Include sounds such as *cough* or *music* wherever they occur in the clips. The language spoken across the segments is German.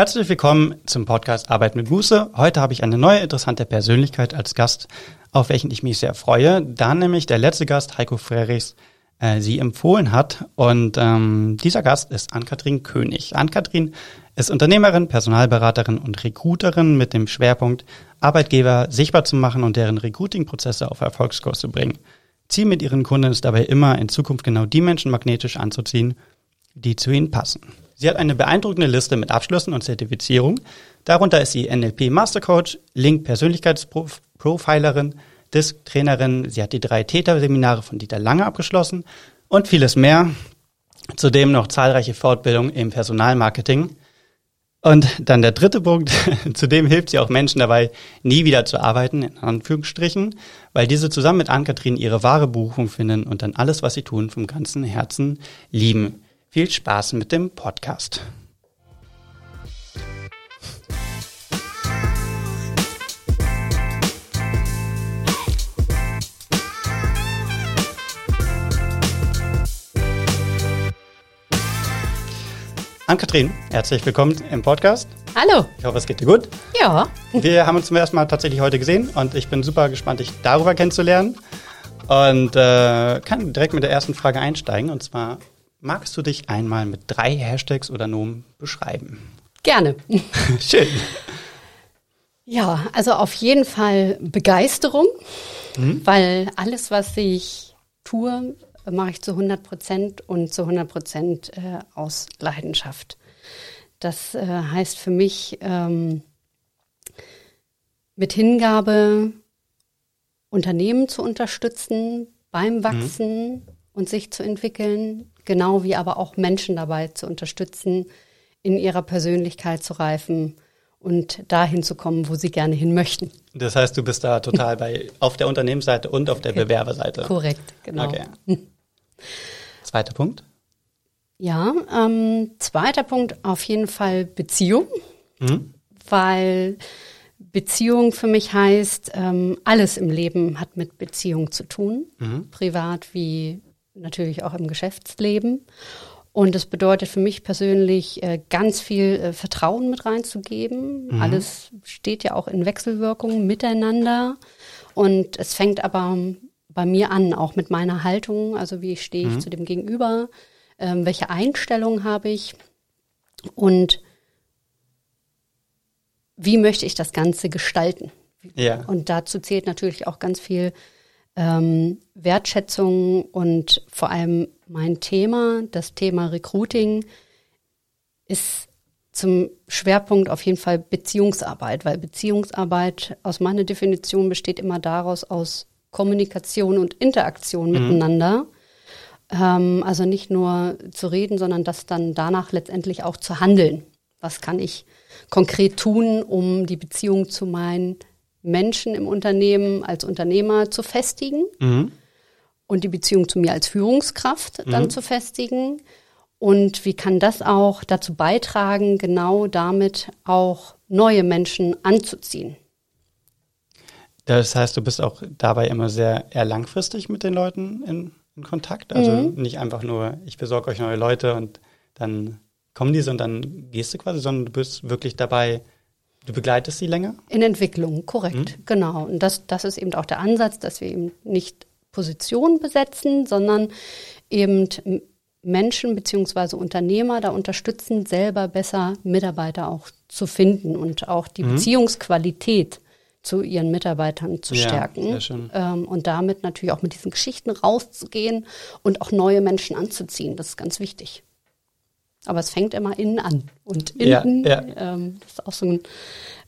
Herzlich willkommen zum Podcast Arbeit mit Buße. Heute habe ich eine neue interessante Persönlichkeit als Gast, auf welchen ich mich sehr freue, da nämlich der letzte Gast, Heiko Frerichs, äh, sie empfohlen hat. Und ähm, dieser Gast ist Ann-Kathrin König. Ann-Kathrin ist Unternehmerin, Personalberaterin und Recruiterin mit dem Schwerpunkt, Arbeitgeber sichtbar zu machen und deren Recruiting-Prozesse auf Erfolgskurs zu bringen. Ziel mit ihren Kunden ist dabei immer, in Zukunft genau die Menschen magnetisch anzuziehen, die zu ihnen passen. Sie hat eine beeindruckende Liste mit Abschlüssen und Zertifizierung. Darunter ist sie NLP Mastercoach, Link Persönlichkeitsprofilerin, Disk Trainerin. Sie hat die drei Täter-Seminare von Dieter Lange abgeschlossen und vieles mehr. Zudem noch zahlreiche Fortbildungen im Personalmarketing. Und dann der dritte Punkt, *laughs* zudem hilft sie auch Menschen dabei, nie wieder zu arbeiten, in Anführungsstrichen, weil diese zusammen mit Ann-Kathrin ihre wahre Buchung finden und dann alles, was sie tun, vom ganzen Herzen lieben. Viel Spaß mit dem Podcast. Ann-Kathrin, herzlich willkommen im Podcast. Hallo. Ich hoffe, es geht dir gut. Ja. Wir haben uns zum ersten Mal tatsächlich heute gesehen und ich bin super gespannt, dich darüber kennenzulernen. Und äh, kann direkt mit der ersten Frage einsteigen. Und zwar, magst du dich einmal mit drei Hashtags oder Nomen beschreiben? Gerne. *laughs* Schön. Ja, also auf jeden Fall Begeisterung, mhm. weil alles, was ich tue, mache ich zu 100 Prozent und zu 100 Prozent äh, aus Leidenschaft. Das äh, heißt für mich ähm, mit Hingabe Unternehmen zu unterstützen beim mhm. Wachsen mhm. und sich zu entwickeln, genau wie aber auch Menschen dabei zu unterstützen, in ihrer Persönlichkeit zu reifen und dahin zu kommen, wo sie gerne hin möchten. Das heißt, du bist da total bei auf der Unternehmensseite und auf der Bewerberseite. Korrekt, genau. Okay. *laughs* Zweiter Punkt. Ja, ähm, zweiter Punkt auf jeden Fall Beziehung, mhm. weil Beziehung für mich heißt, ähm, alles im Leben hat mit Beziehung zu tun, mhm. privat wie natürlich auch im Geschäftsleben. Und das bedeutet für mich persönlich äh, ganz viel äh, Vertrauen mit reinzugeben. Mhm. Alles steht ja auch in Wechselwirkung miteinander. Und es fängt aber bei mir an, auch mit meiner Haltung, also wie stehe ich mhm. zu dem Gegenüber, ähm, welche Einstellung habe ich und wie möchte ich das Ganze gestalten. Ja. Und dazu zählt natürlich auch ganz viel ähm, Wertschätzung und vor allem mein Thema, das Thema Recruiting, ist zum Schwerpunkt auf jeden Fall Beziehungsarbeit, weil Beziehungsarbeit aus meiner Definition besteht immer daraus aus Kommunikation und Interaktion mhm. miteinander. Ähm, also nicht nur zu reden, sondern das dann danach letztendlich auch zu handeln. Was kann ich konkret tun, um die Beziehung zu meinen Menschen im Unternehmen als Unternehmer zu festigen mhm. und die Beziehung zu mir als Führungskraft dann mhm. zu festigen. Und wie kann das auch dazu beitragen, genau damit auch neue Menschen anzuziehen? Das heißt, du bist auch dabei immer sehr eher langfristig mit den Leuten in, in Kontakt. Also mhm. nicht einfach nur, ich besorge euch neue Leute und dann kommen die, sondern gehst du quasi, sondern du bist wirklich dabei, Du begleitest sie länger? In Entwicklung, korrekt, mhm. genau. Und das, das ist eben auch der Ansatz, dass wir eben nicht Positionen besetzen, sondern eben Menschen bzw. Unternehmer da unterstützen, selber besser Mitarbeiter auch zu finden und auch die mhm. Beziehungsqualität zu ihren Mitarbeitern zu ja, stärken ähm, und damit natürlich auch mit diesen Geschichten rauszugehen und auch neue Menschen anzuziehen. Das ist ganz wichtig. Aber es fängt immer innen an. Und innen, ja, ja. Ähm, das ist auch so ein,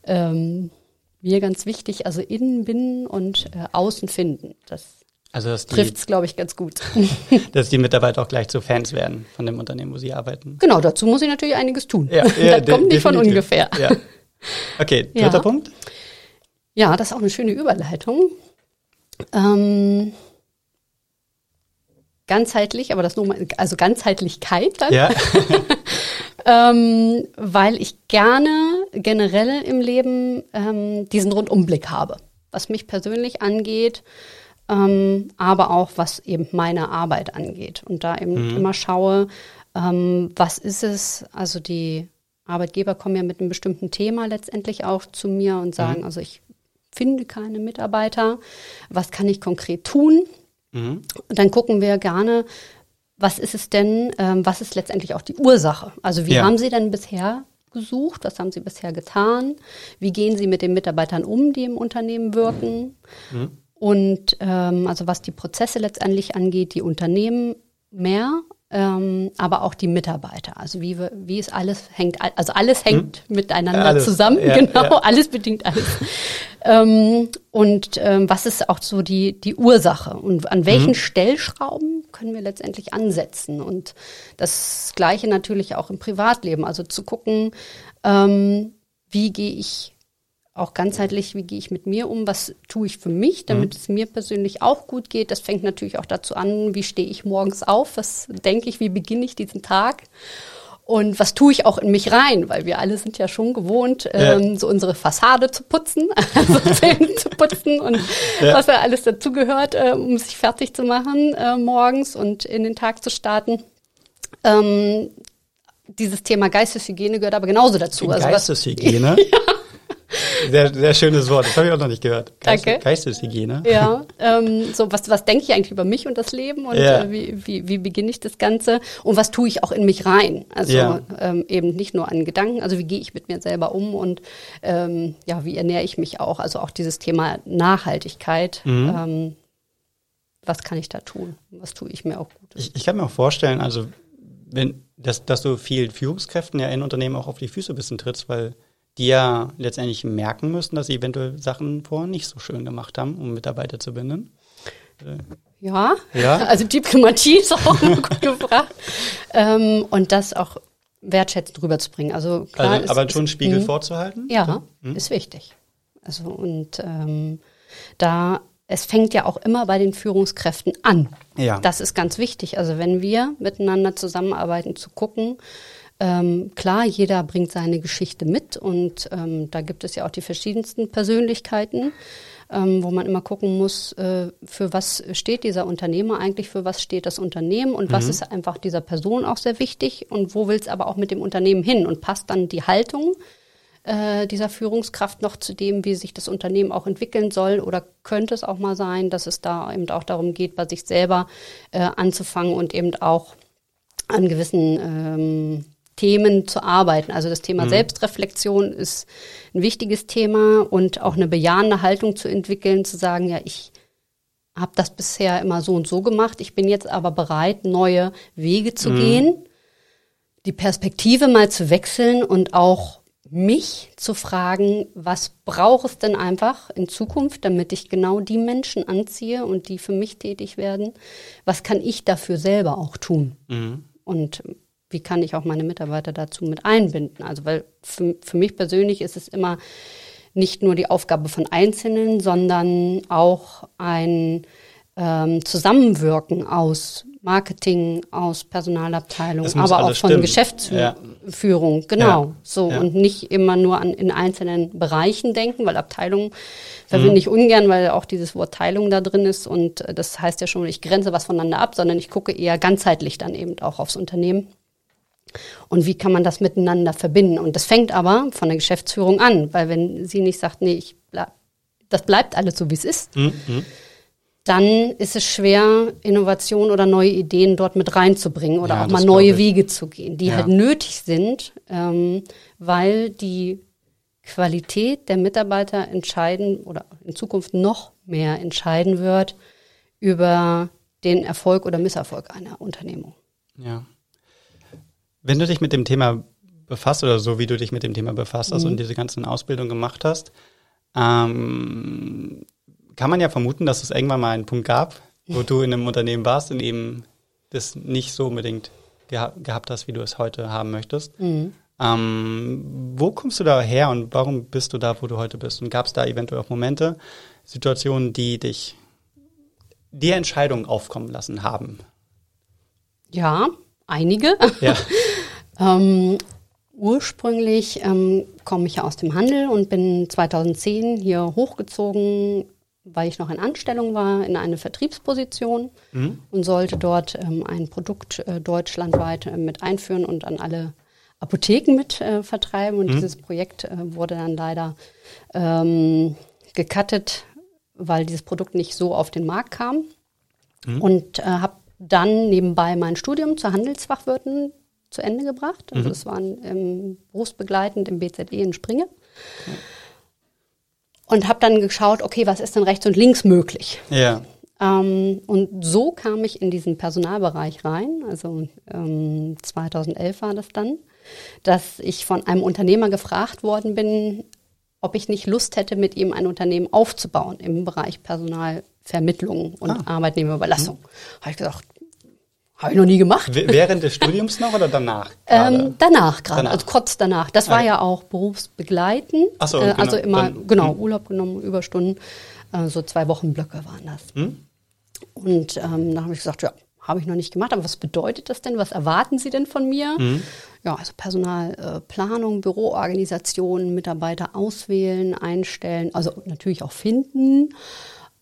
ähm, mir ganz wichtig, also innen binden und äh, außen finden. Das also trifft es, glaube ich, ganz gut. *laughs* dass die Mitarbeiter auch gleich zu Fans werden von dem Unternehmen, wo sie arbeiten. Genau, dazu muss ich natürlich einiges tun. Ja, *laughs* ja, das kommt nicht von ungefähr. Ja. Okay, *laughs* dritter Punkt. Ja, das ist auch eine schöne Überleitung. Ähm, ganzheitlich, aber das nur also Ganzheitlichkeit dann. Ja. *laughs* ähm, weil ich gerne generell im Leben ähm, diesen Rundumblick habe, was mich persönlich angeht, ähm, aber auch was eben meine Arbeit angeht und da eben mhm. immer schaue, ähm, was ist es, also die Arbeitgeber kommen ja mit einem bestimmten Thema letztendlich auch zu mir und sagen, mhm. also ich finde keine Mitarbeiter, was kann ich konkret tun? Mhm. Dann gucken wir gerne, was ist es denn, ähm, was ist letztendlich auch die Ursache? Also wie ja. haben Sie denn bisher gesucht? Was haben Sie bisher getan? Wie gehen Sie mit den Mitarbeitern um, die im Unternehmen wirken? Mhm. Und ähm, also was die Prozesse letztendlich angeht, die Unternehmen mehr, ähm, aber auch die Mitarbeiter. Also wie, wie es alles hängt, also alles hängt hm? miteinander alles, zusammen, ja, genau, ja. alles bedingt alles. ähm, und ähm, was ist auch so die, die Ursache und an welchen mhm. Stellschrauben können wir letztendlich ansetzen? Und das Gleiche natürlich auch im Privatleben, also zu gucken, ähm, wie gehe ich auch ganzheitlich, wie gehe ich mit mir um, was tue ich für mich, damit mhm. es mir persönlich auch gut geht. Das fängt natürlich auch dazu an, wie stehe ich morgens auf, was denke ich, wie beginne ich diesen Tag. Und was tue ich auch in mich rein? Weil wir alle sind ja schon gewohnt, ja. ähm, so unsere Fassade zu putzen, *laughs* also Zähne *laughs* zu putzen und ja. was da alles dazugehört, äh, um sich fertig zu machen äh, morgens und in den Tag zu starten. Ähm, dieses Thema Geisteshygiene gehört aber genauso dazu. Also Geisteshygiene? *laughs* ja. Sehr, sehr schönes Wort. Das habe ich auch noch nicht gehört. Geist, Danke. Geisteshygiene. Ja, ähm, so was, was denke ich eigentlich über mich und das Leben und ja. äh, wie, wie, wie beginne ich das Ganze und was tue ich auch in mich rein? Also ja. ähm, eben nicht nur an Gedanken, also wie gehe ich mit mir selber um und ähm, ja, wie ernähre ich mich auch? Also auch dieses Thema Nachhaltigkeit. Mhm. Ähm, was kann ich da tun? Was tue ich mir auch gut? Ich, ich kann mir auch vorstellen, also wenn, dass, dass du vielen Führungskräften ja in Unternehmen auch auf die Füße ein bisschen trittst, weil die ja letztendlich merken müssen, dass sie eventuell Sachen vorher nicht so schön gemacht haben, um Mitarbeiter zu binden. Ja, ja. *laughs* also Diplomatie ist auch gut *laughs* gefragt. Ähm, und das auch wertschätzend rüberzubringen. Also, klar also aber schon Spiegel mh, vorzuhalten? Ja, mhm. ist wichtig. Also und ähm, da es fängt ja auch immer bei den Führungskräften an. Ja. Das ist ganz wichtig. Also wenn wir miteinander zusammenarbeiten, zu gucken, ähm, klar, jeder bringt seine Geschichte mit und ähm, da gibt es ja auch die verschiedensten Persönlichkeiten, ähm, wo man immer gucken muss, äh, für was steht dieser Unternehmer eigentlich, für was steht das Unternehmen und mhm. was ist einfach dieser Person auch sehr wichtig und wo will es aber auch mit dem Unternehmen hin und passt dann die Haltung äh, dieser Führungskraft noch zu dem, wie sich das Unternehmen auch entwickeln soll? Oder könnte es auch mal sein, dass es da eben auch darum geht, bei sich selber äh, anzufangen und eben auch an gewissen ähm, Themen zu arbeiten. Also das Thema mhm. Selbstreflexion ist ein wichtiges Thema und auch eine bejahende Haltung zu entwickeln, zu sagen, ja, ich habe das bisher immer so und so gemacht, ich bin jetzt aber bereit, neue Wege zu mhm. gehen, die Perspektive mal zu wechseln und auch mich zu fragen, was braucht es denn einfach in Zukunft, damit ich genau die Menschen anziehe und die für mich tätig werden? Was kann ich dafür selber auch tun? Mhm. Und wie kann ich auch meine Mitarbeiter dazu mit einbinden? Also, weil für, für mich persönlich ist es immer nicht nur die Aufgabe von Einzelnen, sondern auch ein ähm, Zusammenwirken aus Marketing, aus Personalabteilung, aber auch von stimmen. Geschäftsführung, ja. genau. Ja. So ja. und nicht immer nur an in einzelnen Bereichen denken, weil Abteilung verwende mhm. ich ungern, weil auch dieses Wort Teilung da drin ist und das heißt ja schon, ich grenze was voneinander ab, sondern ich gucke eher ganzheitlich dann eben auch aufs Unternehmen. Und wie kann man das miteinander verbinden? Und das fängt aber von der Geschäftsführung an, weil wenn sie nicht sagt, nee, ich bleib, das bleibt alles so, wie es ist, mhm. dann ist es schwer, Innovation oder neue Ideen dort mit reinzubringen oder ja, auch mal neue Wege zu gehen, die ja. halt nötig sind, ähm, weil die Qualität der Mitarbeiter entscheiden oder in Zukunft noch mehr entscheiden wird über den Erfolg oder Misserfolg einer Unternehmung. Ja. Wenn du dich mit dem Thema befasst oder so wie du dich mit dem Thema befasst hast mhm. und diese ganzen Ausbildungen gemacht hast, ähm, kann man ja vermuten, dass es irgendwann mal einen Punkt gab, wo du in einem Unternehmen warst und eben das nicht so unbedingt geha gehabt hast, wie du es heute haben möchtest. Mhm. Ähm, wo kommst du da her und warum bist du da, wo du heute bist? Und gab es da eventuell auch Momente, Situationen, die dich die Entscheidung aufkommen lassen haben? Ja, einige. Ja. *laughs* ähm, ursprünglich ähm, komme ich ja aus dem Handel und bin 2010 hier hochgezogen, weil ich noch in Anstellung war, in eine Vertriebsposition mhm. und sollte dort ähm, ein Produkt äh, deutschlandweit äh, mit einführen und an alle Apotheken mit äh, vertreiben und mhm. dieses Projekt äh, wurde dann leider ähm, gecuttet, weil dieses Produkt nicht so auf den Markt kam. Mhm. Und äh, habe dann nebenbei mein Studium zur Handelsfachwirtin zu Ende gebracht. Also es mhm. waren ähm, berufsbegleitend im BZE in Springe. Okay. Und habe dann geschaut, okay, was ist denn rechts und links möglich? Ja. Ähm, und so kam ich in diesen Personalbereich rein. Also ähm, 2011 war das dann, dass ich von einem Unternehmer gefragt worden bin, ob ich nicht Lust hätte, mit ihm ein Unternehmen aufzubauen im Bereich Personalvermittlung und ah. Arbeitnehmerüberlassung. Mhm. Habe ich gesagt, habe ich noch nie gemacht. Während des Studiums noch oder danach? *laughs* Ähm, danach gerade, also kurz danach. Das war ah, ja auch berufsbegleitend. Ach so, äh, also genau, immer, dann, genau, hm. Urlaub genommen, Überstunden. Äh, so zwei Wochen Blöcke waren das. Hm? Und ähm, da habe ich gesagt, ja, habe ich noch nicht gemacht, aber was bedeutet das denn? Was erwarten Sie denn von mir? Mhm. Ja, also Personalplanung, äh, Büroorganisation, Mitarbeiter auswählen, einstellen, also natürlich auch finden,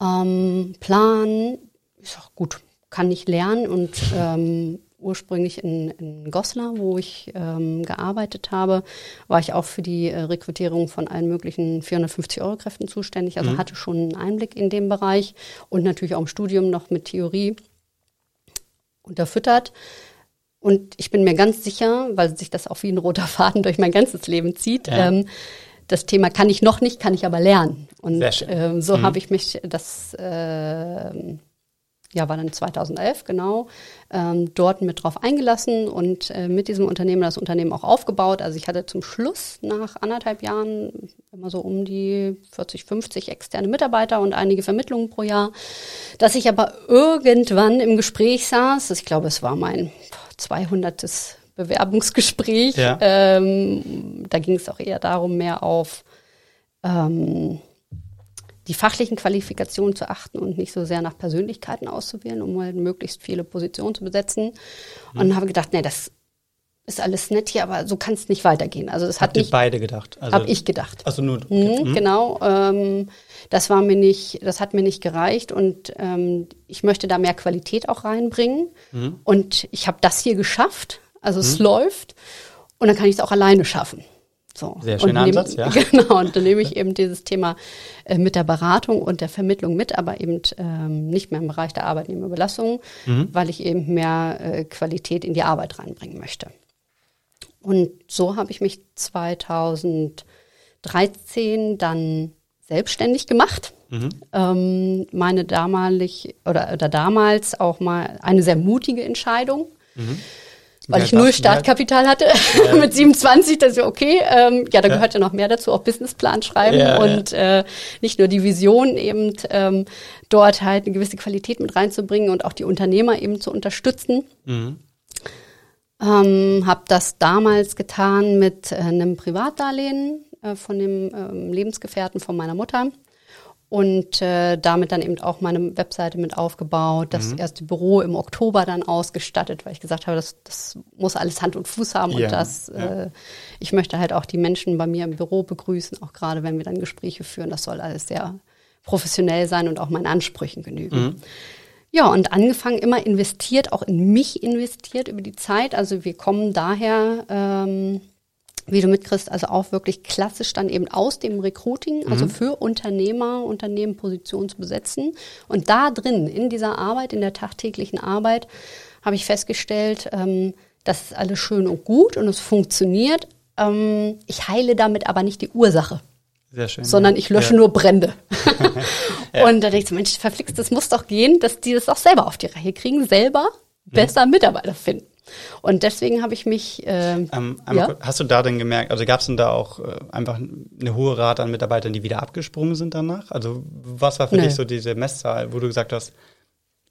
ähm, planen. Ich sage, gut, kann ich lernen und ähm, ursprünglich in, in Goslar, wo ich ähm, gearbeitet habe, war ich auch für die äh, Rekrutierung von allen möglichen 450-Euro-Kräften zuständig. Also mhm. hatte schon einen Einblick in dem Bereich und natürlich auch im Studium noch mit Theorie unterfüttert. Und ich bin mir ganz sicher, weil sich das auch wie ein roter Faden durch mein ganzes Leben zieht, ja. ähm, das Thema kann ich noch nicht, kann ich aber lernen. Und ähm, so mhm. habe ich mich das äh, ja, war dann 2011, genau, ähm, dort mit drauf eingelassen und äh, mit diesem Unternehmen das Unternehmen auch aufgebaut. Also ich hatte zum Schluss nach anderthalb Jahren immer so um die 40, 50 externe Mitarbeiter und einige Vermittlungen pro Jahr, dass ich aber irgendwann im Gespräch saß, ich glaube, es war mein 200. Bewerbungsgespräch, ja. ähm, da ging es auch eher darum, mehr auf ähm, die fachlichen Qualifikationen zu achten und nicht so sehr nach Persönlichkeiten auszuwählen, um halt möglichst viele Positionen zu besetzen. Mhm. Und habe gedacht, nee, das ist alles nett hier, aber so kann es nicht weitergehen. Also das Habt hat nicht, beide gedacht. Also, habe ich gedacht. Also nur okay. mhm, genau. Ähm, das war mir nicht, das hat mir nicht gereicht und ähm, ich möchte da mehr Qualität auch reinbringen. Mhm. Und ich habe das hier geschafft. Also es mhm. läuft und dann kann ich es auch alleine schaffen. So. Sehr schöner nehm, Ansatz, ja. *laughs* Genau, und dann nehme ich eben dieses Thema äh, mit der Beratung und der Vermittlung mit, aber eben ähm, nicht mehr im Bereich der Arbeitnehmerüberlassung, mhm. weil ich eben mehr äh, Qualität in die Arbeit reinbringen möchte. Und so habe ich mich 2013 dann selbstständig gemacht. Mhm. Ähm, meine damalig oder, oder damals auch mal eine sehr mutige Entscheidung. Mhm weil ich null Startkapital hatte *laughs* ja. mit 27, das ist ja okay. Ähm, ja, da ja. gehört ja noch mehr dazu, auch Businessplan schreiben ja, und Äh, nicht nur die Vision eben ähm, dort halt eine gewisse Qualität mit reinzubringen und auch die Unternehmer eben zu unterstützen. Mhm. Ähm, habe das damals getan mit äh, einem Privatdarlehen äh, von dem ähm, Lebensgefährten von meiner Mutter und äh, damit dann eben auch meine Webseite mit aufgebaut, das mhm. erste Büro im Oktober dann ausgestattet, weil ich gesagt habe, das, das muss alles Hand und Fuß haben ja, und das, ja. äh, ich möchte halt auch die Menschen bei mir im Büro begrüßen, auch gerade wenn wir dann Gespräche führen, das soll alles sehr professionell sein und auch meinen Ansprüchen genügen. Mhm. Ja, und angefangen immer investiert, auch in mich investiert über die Zeit. Also wir kommen daher ähm, wie du mitkriegst, also auch wirklich klassisch dann eben aus dem Recruiting, also mhm. für Unternehmer, Unternehmen Positionen zu besetzen. Und da drin, in dieser Arbeit, in der tagtäglichen Arbeit, habe ich festgestellt, ähm, das ist alles schön und gut und es funktioniert. Ähm, ich heile damit aber nicht die Ursache. Sehr schön, sondern ja. ich lösche ja. nur Brände. *laughs* *laughs* ja. Und da denke ich, Mensch, verflixt, das muss doch gehen, dass die das auch selber auf die Reihe kriegen, selber mhm. besser Mitarbeiter finden. Und deswegen habe ich mich. Äh, ähm, ja? Hast du da denn gemerkt, also gab es denn da auch äh, einfach eine hohe Rate an Mitarbeitern, die wieder abgesprungen sind danach? Also was war für nee. dich so diese Messzahl, wo du gesagt hast,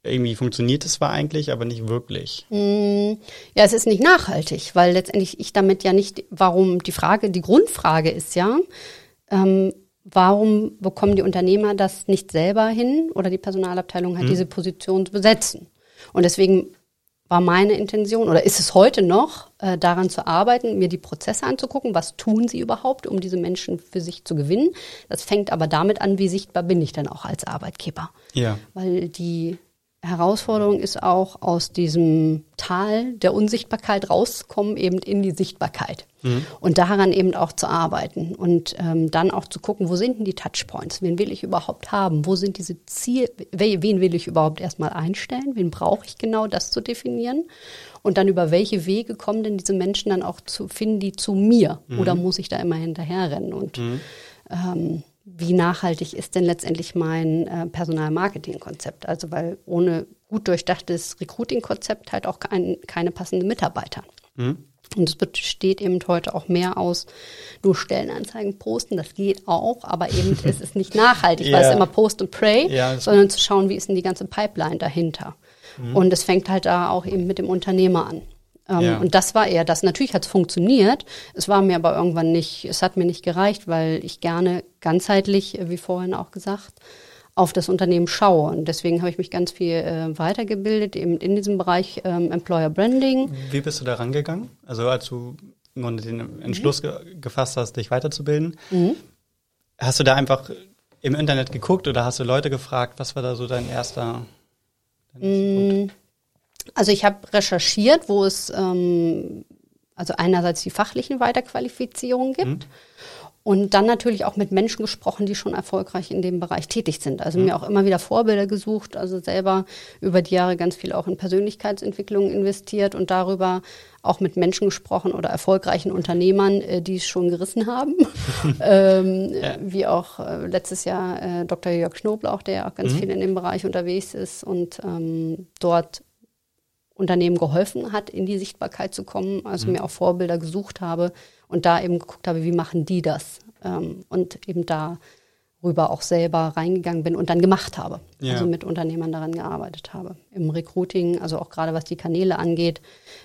irgendwie funktioniert es zwar eigentlich, aber nicht wirklich. Mm, ja, es ist nicht nachhaltig, weil letztendlich ich damit ja nicht, warum die Frage, die Grundfrage ist ja, ähm, warum bekommen die Unternehmer das nicht selber hin oder die Personalabteilung hat hm. diese Position zu besetzen? Und deswegen war meine Intention oder ist es heute noch, äh, daran zu arbeiten, mir die Prozesse anzugucken, was tun sie überhaupt, um diese Menschen für sich zu gewinnen. Das fängt aber damit an, wie sichtbar bin ich dann auch als Arbeitgeber. Ja. Weil die Herausforderung ist auch aus diesem Tal der Unsichtbarkeit rauszukommen, eben in die Sichtbarkeit. Mhm. Und daran eben auch zu arbeiten und ähm, dann auch zu gucken, wo sind denn die Touchpoints? Wen will ich überhaupt haben? Wo sind diese Ziele? Wen will ich überhaupt erstmal einstellen? Wen brauche ich genau, das zu definieren? Und dann über welche Wege kommen denn diese Menschen dann auch zu finden, die zu mir? Mhm. Oder muss ich da immer hinterherrennen? Und mhm. ähm, wie nachhaltig ist denn letztendlich mein äh, Personalmarketing-Konzept? Also weil ohne gut durchdachtes Recruiting-Konzept halt auch kein, keine passenden Mitarbeiter. Mhm. Und es besteht eben heute auch mehr aus nur Stellenanzeigen posten. Das geht auch, aber eben ist es nicht nachhaltig, yeah. weil es *laughs* immer Post und Pray, ja, sondern zu schauen, wie ist denn die ganze Pipeline dahinter. Mhm. Und es fängt halt da auch eben mit dem Unternehmer an. Ähm, ja. Und das war eher das. Natürlich hat es funktioniert. Es war mir aber irgendwann nicht, es hat mir nicht gereicht, weil ich gerne ganzheitlich, wie vorhin auch gesagt, auf das Unternehmen schaue. Und deswegen habe ich mich ganz viel äh, weitergebildet, eben in diesem Bereich ähm, Employer Branding. Wie bist du da rangegangen? Also als du den Entschluss ge gefasst hast, dich weiterzubilden, mhm. hast du da einfach im Internet geguckt oder hast du Leute gefragt? Was war da so dein erster, dein erster mhm. Also ich habe recherchiert, wo es ähm, also einerseits die fachlichen Weiterqualifizierungen gibt. Mhm. Und dann natürlich auch mit Menschen gesprochen, die schon erfolgreich in dem Bereich tätig sind. Also mhm. mir auch immer wieder Vorbilder gesucht, also selber über die Jahre ganz viel auch in Persönlichkeitsentwicklung investiert und darüber auch mit Menschen gesprochen oder erfolgreichen Unternehmern, äh, die es schon gerissen haben. *laughs* ähm, ja. Wie auch äh, letztes Jahr äh, Dr. Jörg Knoblauch, der auch ganz mhm. viel in dem Bereich unterwegs ist und ähm, dort Unternehmen geholfen hat, in die Sichtbarkeit zu kommen. Also mhm. mir auch Vorbilder gesucht habe und da eben geguckt habe, wie machen die das? Ähm, und eben darüber auch selber reingegangen bin und dann gemacht habe. Ja. Also mit Unternehmern daran gearbeitet habe. Im Recruiting, also auch gerade was die Kanäle angeht,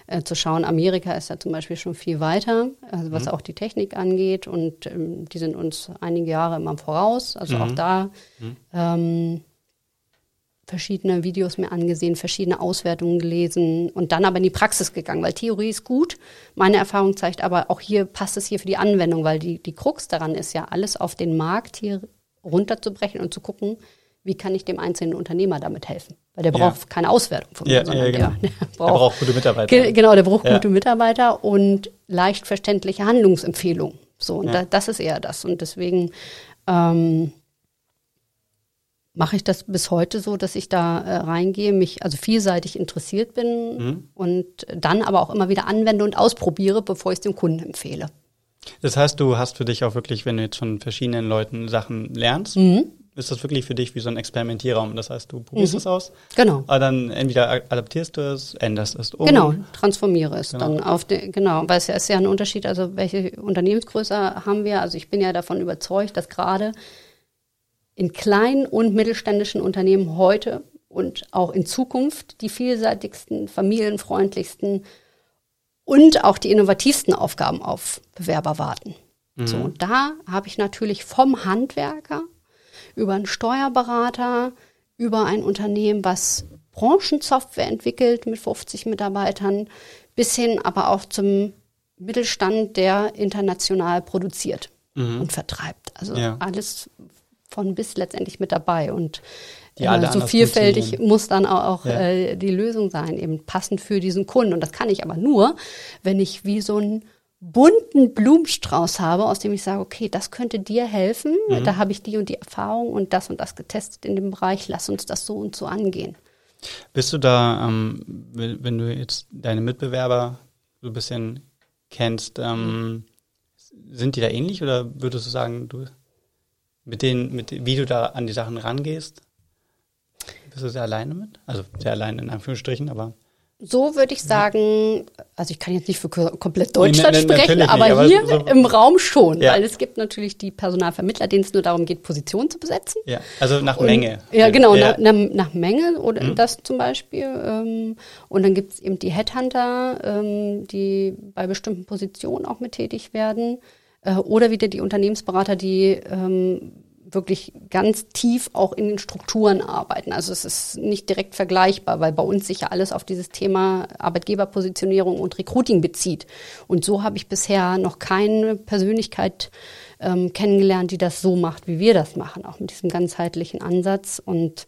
äh, zu schauen, Amerika ist ja zum Beispiel schon viel weiter, also was mhm. auch die Technik angeht und ähm, die sind uns einige Jahre immer voraus. Also mhm. auch da mhm. ähm, verschiedene Videos mir angesehen, verschiedene Auswertungen gelesen und dann aber in die Praxis gegangen, weil Theorie ist gut. Meine Erfahrung zeigt aber auch hier passt es hier für die Anwendung, weil die, die Krux daran ist ja, alles auf den Markt hier runterzubrechen und zu gucken, wie kann ich dem einzelnen Unternehmer damit helfen? Weil der braucht ja. keine Auswertung von mir, ja, sondern ja, genau. *laughs* der, der, braucht, der, braucht, gute Mitarbeiter. Genau, der braucht gute Mitarbeiter und leicht verständliche Handlungsempfehlungen. So, und da, das ist eher das. Und deswegen ähm, mache ich das bis heute so, dass ich da äh, reingehe, mich also vielseitig interessiert bin mhm. und dann aber auch immer wieder anwende und ausprobiere, bevor ich es dem Kunden empfehle. Das heißt, du hast für dich auch wirklich, wenn du jetzt von verschiedenen Leuten Sachen lernst, mhm. ist das wirklich für dich wie so ein Experimentierraum. Das heißt, du probierst mhm. es aus. Genau. Aber dann entweder adaptierst du es, änderst es um. Genau, transformiere es genau. dann auf den, genau, weil es ja ist ja ein Unterschied, also welche Unternehmensgröße haben wir. Also ich bin ja davon überzeugt, dass gerade in kleinen und mittelständischen Unternehmen heute und auch in Zukunft die vielseitigsten, familienfreundlichsten und auch die innovativsten Aufgaben auf Bewerber warten. Mhm. So, und da habe ich natürlich vom Handwerker über einen Steuerberater, über ein Unternehmen, was Branchensoftware entwickelt mit 50 Mitarbeitern, bis hin aber auch zum Mittelstand, der international produziert mhm. und vertreibt. Also ja. alles von bis letztendlich mit dabei. Und äh, so vielfältig muss dann auch, auch ja. äh, die Lösung sein, eben passend für diesen Kunden. Und das kann ich aber nur, wenn ich wie so einen bunten Blumenstrauß habe, aus dem ich sage, okay, das könnte dir helfen, mhm. da habe ich die und die Erfahrung und das und das getestet in dem Bereich, lass uns das so und so angehen. Bist du da, ähm, wenn du jetzt deine Mitbewerber so ein bisschen kennst, ähm, sind die da ähnlich oder würdest du sagen, du mit denen, mit, wie du da an die Sachen rangehst? Bist du sehr alleine mit? Also sehr alleine in Anführungsstrichen, aber. So würde ich sagen, also ich kann jetzt nicht für komplett Deutschland nee, nee, sprechen, aber, aber, hier so, im Raum schon, ja. weil es gibt natürlich die Personalvermittler, denen es nur darum geht, Positionen zu besetzen. Ja, also nach und, Menge. Ja, genau, ja. Nach, nach, Menge oder mhm. das zum Beispiel. Ähm, und dann gibt es eben die Headhunter, ähm, die bei bestimmten Positionen auch mit tätig werden. Äh, oder wieder die Unternehmensberater, die ähm, wirklich ganz tief auch in den Strukturen arbeiten. Also es ist nicht direkt vergleichbar, weil bei uns sich ja alles auf dieses Thema Arbeitgeberpositionierung und Recruiting bezieht. Und so habe ich bisher noch keine Persönlichkeit ähm, kennengelernt, die das so macht, wie wir das machen, auch mit diesem ganzheitlichen Ansatz. Und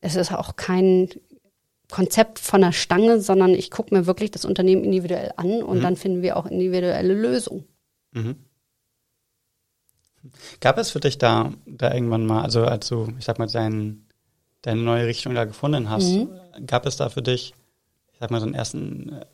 es ist auch kein Konzept von der Stange, sondern ich gucke mir wirklich das Unternehmen individuell an und mhm. dann finden wir auch individuelle Lösungen. Mhm. Gab es für dich da, da irgendwann mal, also als du, ich sag mal, dein, deine neue Richtung da gefunden hast, mhm. gab es da für dich, ich sag mal, so einen ersten äh,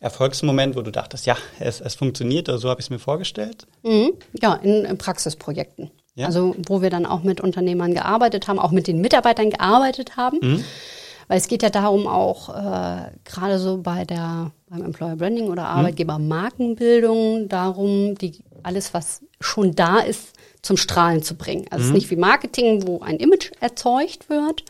Erfolgsmoment, wo du dachtest, ja, es, es funktioniert oder so habe ich es mir vorgestellt? Mhm. Ja, in, in Praxisprojekten. Ja. Also wo wir dann auch mit Unternehmern gearbeitet haben, auch mit den Mitarbeitern gearbeitet haben. Mhm. Weil es geht ja darum, auch äh, gerade so bei der beim Employer Branding oder mhm. Arbeitgebermarkenbildung, darum, die alles, was schon da ist, zum Strahlen zu bringen. Also mhm. es ist mhm. nicht wie Marketing, wo ein Image erzeugt wird,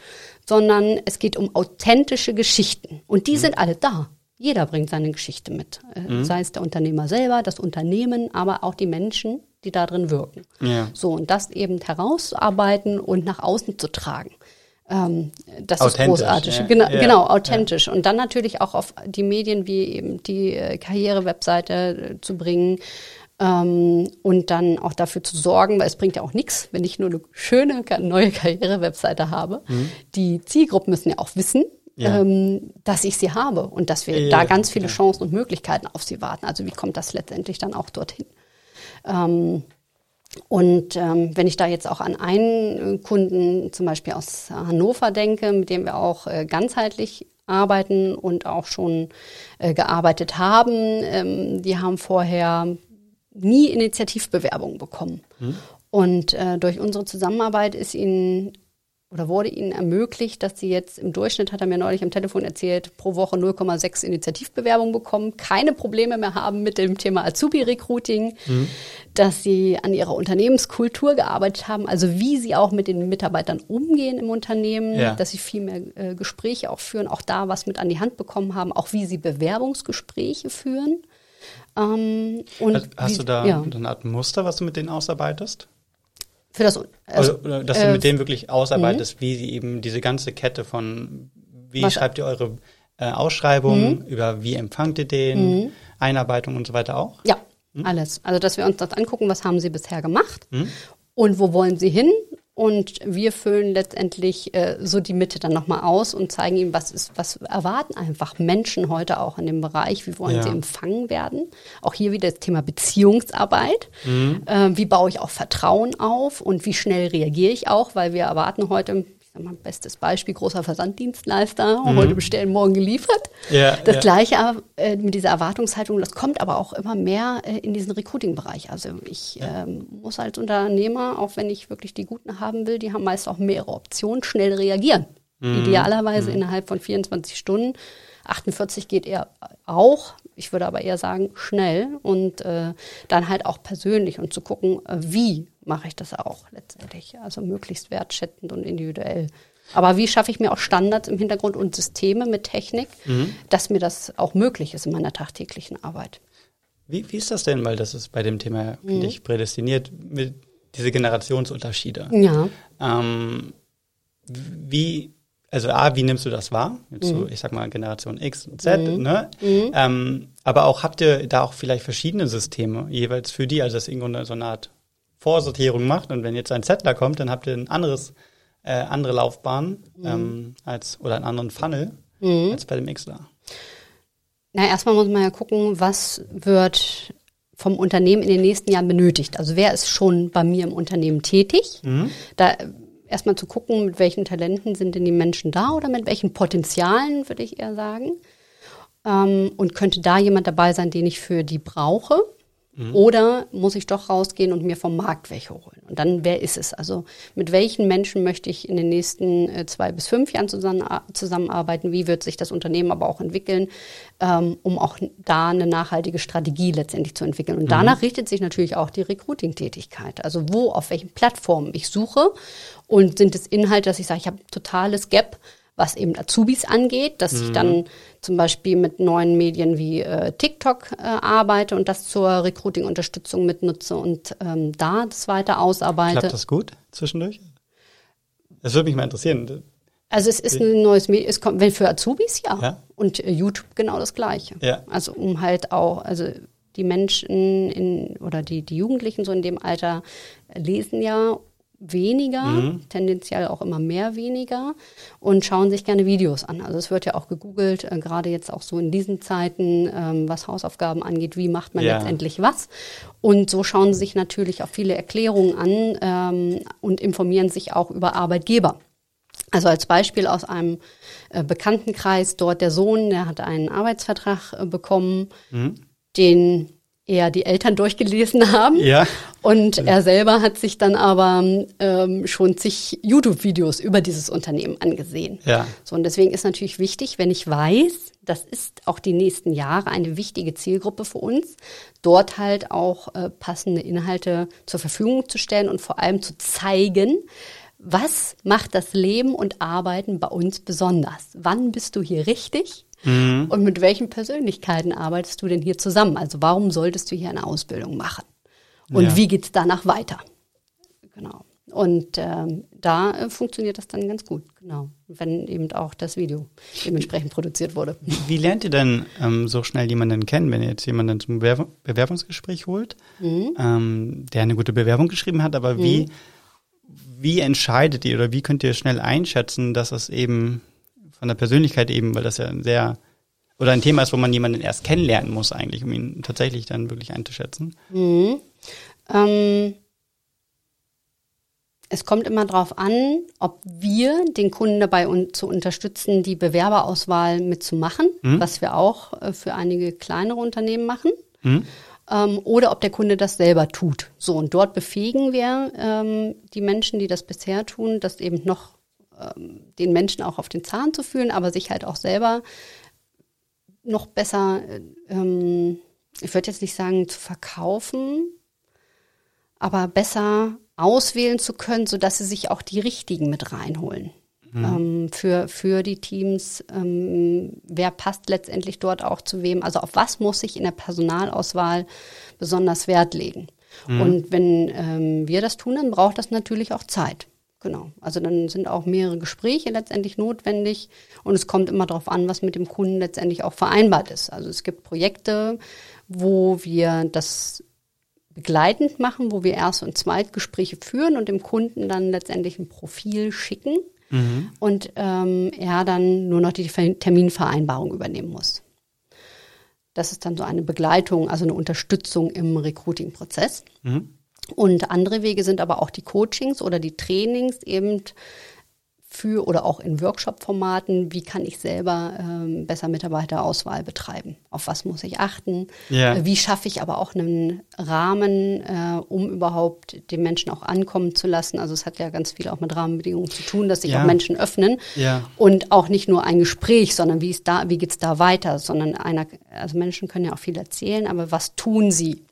sondern es geht um authentische Geschichten. Und die mhm. sind alle da. Jeder bringt seine Geschichte mit. Mhm. Sei es der Unternehmer selber, das Unternehmen, aber auch die Menschen, die da drin wirken. Ja. So, und das eben herauszuarbeiten und nach außen zu tragen. Ähm, das ist großartig. Ja. Genau, ja. genau, authentisch. Und dann natürlich auch auf die Medien wie eben die äh, Karrierewebseite äh, zu bringen, ähm, und dann auch dafür zu sorgen, weil es bringt ja auch nichts, wenn ich nur eine schöne neue Karriere-Webseite habe. Mhm. Die Zielgruppen müssen ja auch wissen, ja. Ähm, dass ich sie habe und dass wir ja, da ganz viele ja. Chancen und Möglichkeiten auf sie warten. Also wie kommt das letztendlich dann auch dorthin? Ähm, und ähm, wenn ich da jetzt auch an einen Kunden zum Beispiel aus Hannover denke, mit dem wir auch äh, ganzheitlich arbeiten und auch schon äh, gearbeitet haben, ähm, die haben vorher nie Initiativbewerbungen bekommen. Hm. Und äh, durch unsere Zusammenarbeit ist ihnen oder wurde ihnen ermöglicht, dass sie jetzt im Durchschnitt, hat er mir neulich am Telefon erzählt, pro Woche 0,6 Initiativbewerbungen bekommen, keine Probleme mehr haben mit dem Thema Azubi-Recruiting, mhm. dass sie an ihrer Unternehmenskultur gearbeitet haben, also wie sie auch mit den Mitarbeitern umgehen im Unternehmen, ja. dass sie viel mehr äh, Gespräche auch führen, auch da was mit an die Hand bekommen haben, auch wie sie Bewerbungsgespräche führen. Ähm, und Hast wie, du da ja. eine Art Muster, was du mit denen ausarbeitest? Für das, also, also dass du äh, mit denen wirklich ausarbeitest, mh. wie sie eben diese ganze Kette von, wie was, schreibt ihr eure äh, Ausschreibungen, mh. über wie empfangt ihr den, mh. Einarbeitung und so weiter auch? Ja, mhm. alles. Also dass wir uns das angucken, was haben sie bisher gemacht mhm. und wo wollen sie hin und wir füllen letztendlich äh, so die Mitte dann nochmal aus und zeigen ihm, was ist, was erwarten einfach Menschen heute auch in dem Bereich, wie wollen ja. sie empfangen werden. Auch hier wieder das Thema Beziehungsarbeit. Mhm. Äh, wie baue ich auch Vertrauen auf und wie schnell reagiere ich auch, weil wir erwarten heute, mal, bestes Beispiel, großer Versanddienstleister, mhm. heute bestellen, morgen geliefert. Ja, das ja. Gleiche äh, mit dieser Erwartungshaltung, das kommt aber auch immer mehr äh, in diesen Recruiting-Bereich. Also ich ja. ähm, muss als Unternehmer, auch wenn ich wirklich die Guten haben will, die haben meist auch mehrere Optionen, schnell reagieren. Mhm. Idealerweise mhm. innerhalb von 24 Stunden. 48 geht eher auch, ich würde aber eher sagen schnell und äh, dann halt auch persönlich und zu gucken, äh, wie mache ich das auch letztendlich. Also möglichst wertschätzend und individuell. Aber wie schaffe ich mir auch Standards im Hintergrund und Systeme mit Technik, mhm. dass mir das auch möglich ist in meiner tagtäglichen Arbeit? Wie, wie ist das denn? Weil das ist bei dem Thema, finde mhm. ich, prädestiniert mit diese Generationsunterschiede. Ja. Ähm, wie, also A, wie nimmst du das wahr? Jetzt mhm. so, ich sag mal Generation X und Z, mhm. ne? Mhm. Ähm, aber auch habt ihr da auch vielleicht verschiedene Systeme jeweils für die, also das ist irgendwo so eine Art Vorsortierung macht. Und wenn jetzt ein Zettler kommt, dann habt ihr ein anderes, äh, andere Laufbahn mhm. ähm, als oder einen anderen Funnel mhm. als bei dem Xler. Na, erstmal muss man ja gucken, was wird vom Unternehmen in den nächsten Jahren benötigt. Also wer ist schon bei mir im Unternehmen tätig? Mhm. Da erstmal zu gucken, mit welchen Talenten sind denn die Menschen da oder mit welchen Potenzialen, würde ich eher sagen. Ähm, und könnte da jemand dabei sein, den ich für die brauche? Mhm. Oder muss ich doch rausgehen und mir vom Markt welche holen? Und dann, wer ist es? Also mit welchen Menschen möchte ich in den nächsten äh, zwei bis fünf Jahren zusammen, zusammenarbeiten? Wie wird sich das Unternehmen aber auch entwickeln, ähm, um auch da eine nachhaltige Strategie letztendlich zu entwickeln? Und mhm. danach richtet sich natürlich auch die Recruiting-Tätigkeit. Also wo, auf welchen Plattformen ich suche und sind es Inhalte, dass ich sage, ich habe totales Gap was eben Azubis angeht, dass mhm. ich dann zum Beispiel mit neuen Medien wie äh, TikTok äh, arbeite und das zur Recruiting-Unterstützung mitnutze und ähm, da das weiter ausarbeite. Klappt das gut zwischendurch? Das würde mich mal interessieren. Also es ist ein neues Medium, es kommt, wenn für Azubis ja. ja. Und äh, YouTube genau das gleiche. Ja. Also um halt auch, also die Menschen in, oder die, die Jugendlichen so in dem Alter lesen ja weniger, mhm. tendenziell auch immer mehr weniger und schauen sich gerne Videos an. Also es wird ja auch gegoogelt, äh, gerade jetzt auch so in diesen Zeiten, ähm, was Hausaufgaben angeht, wie macht man ja. letztendlich was. Und so schauen sie sich natürlich auch viele Erklärungen an ähm, und informieren sich auch über Arbeitgeber. Also als Beispiel aus einem äh, Bekanntenkreis, dort der Sohn, der hat einen Arbeitsvertrag äh, bekommen, mhm. den eher die Eltern durchgelesen *laughs* haben. Ja. Und er selber hat sich dann aber ähm, schon zig YouTube-Videos über dieses Unternehmen angesehen. Ja. So, und deswegen ist natürlich wichtig, wenn ich weiß, das ist auch die nächsten Jahre eine wichtige Zielgruppe für uns, dort halt auch äh, passende Inhalte zur Verfügung zu stellen und vor allem zu zeigen, was macht das Leben und Arbeiten bei uns besonders? Wann bist du hier richtig? Mhm. Und mit welchen Persönlichkeiten arbeitest du denn hier zusammen? Also warum solltest du hier eine Ausbildung machen? Und ja. wie geht's danach weiter? Genau. Und ähm, da äh, funktioniert das dann ganz gut, genau. Wenn eben auch das Video dementsprechend produziert wurde. Wie lernt ihr denn ähm, so schnell jemanden kennen, wenn ihr jetzt jemanden zum Bewerb Bewerbungsgespräch holt, mhm. ähm, der eine gute Bewerbung geschrieben hat, aber mhm. wie, wie entscheidet ihr oder wie könnt ihr schnell einschätzen, dass es eben von der Persönlichkeit eben, weil das ja ein sehr oder ein Thema ist, wo man jemanden erst kennenlernen muss eigentlich, um ihn tatsächlich dann wirklich einzuschätzen? Mhm. Ähm, es kommt immer darauf an, ob wir den Kunden dabei un zu unterstützen, die Bewerberauswahl mitzumachen, mhm. was wir auch äh, für einige kleinere Unternehmen machen. Mhm. Ähm, oder ob der Kunde das selber tut. So, und dort befähigen wir ähm, die Menschen, die das bisher tun, das eben noch ähm, den Menschen auch auf den Zahn zu fühlen, aber sich halt auch selber noch besser, ähm, ich würde jetzt nicht sagen zu verkaufen, aber besser auswählen zu können, sodass sie sich auch die richtigen mit reinholen. Mhm. Ähm, für, für die Teams, ähm, wer passt letztendlich dort auch zu wem, also auf was muss ich in der Personalauswahl besonders Wert legen. Mhm. Und wenn ähm, wir das tun, dann braucht das natürlich auch Zeit. Genau. Also dann sind auch mehrere Gespräche letztendlich notwendig und es kommt immer darauf an, was mit dem Kunden letztendlich auch vereinbart ist. Also es gibt Projekte, wo wir das begleitend machen, wo wir Erst- und Zweitgespräche führen und dem Kunden dann letztendlich ein Profil schicken mhm. und ähm, er dann nur noch die Terminvereinbarung übernehmen muss. Das ist dann so eine Begleitung, also eine Unterstützung im Recruiting-Prozess. Mhm. Und andere Wege sind aber auch die Coachings oder die Trainings eben für oder auch in Workshop-Formaten, wie kann ich selber ähm, besser Mitarbeiterauswahl betreiben? Auf was muss ich achten? Ja. Äh, wie schaffe ich aber auch einen Rahmen, äh, um überhaupt den Menschen auch ankommen zu lassen? Also es hat ja ganz viel auch mit Rahmenbedingungen zu tun, dass sich ja. auch Menschen öffnen ja. und auch nicht nur ein Gespräch, sondern wie ist da, wie geht's da weiter? Sondern einer, also Menschen können ja auch viel erzählen, aber was tun sie?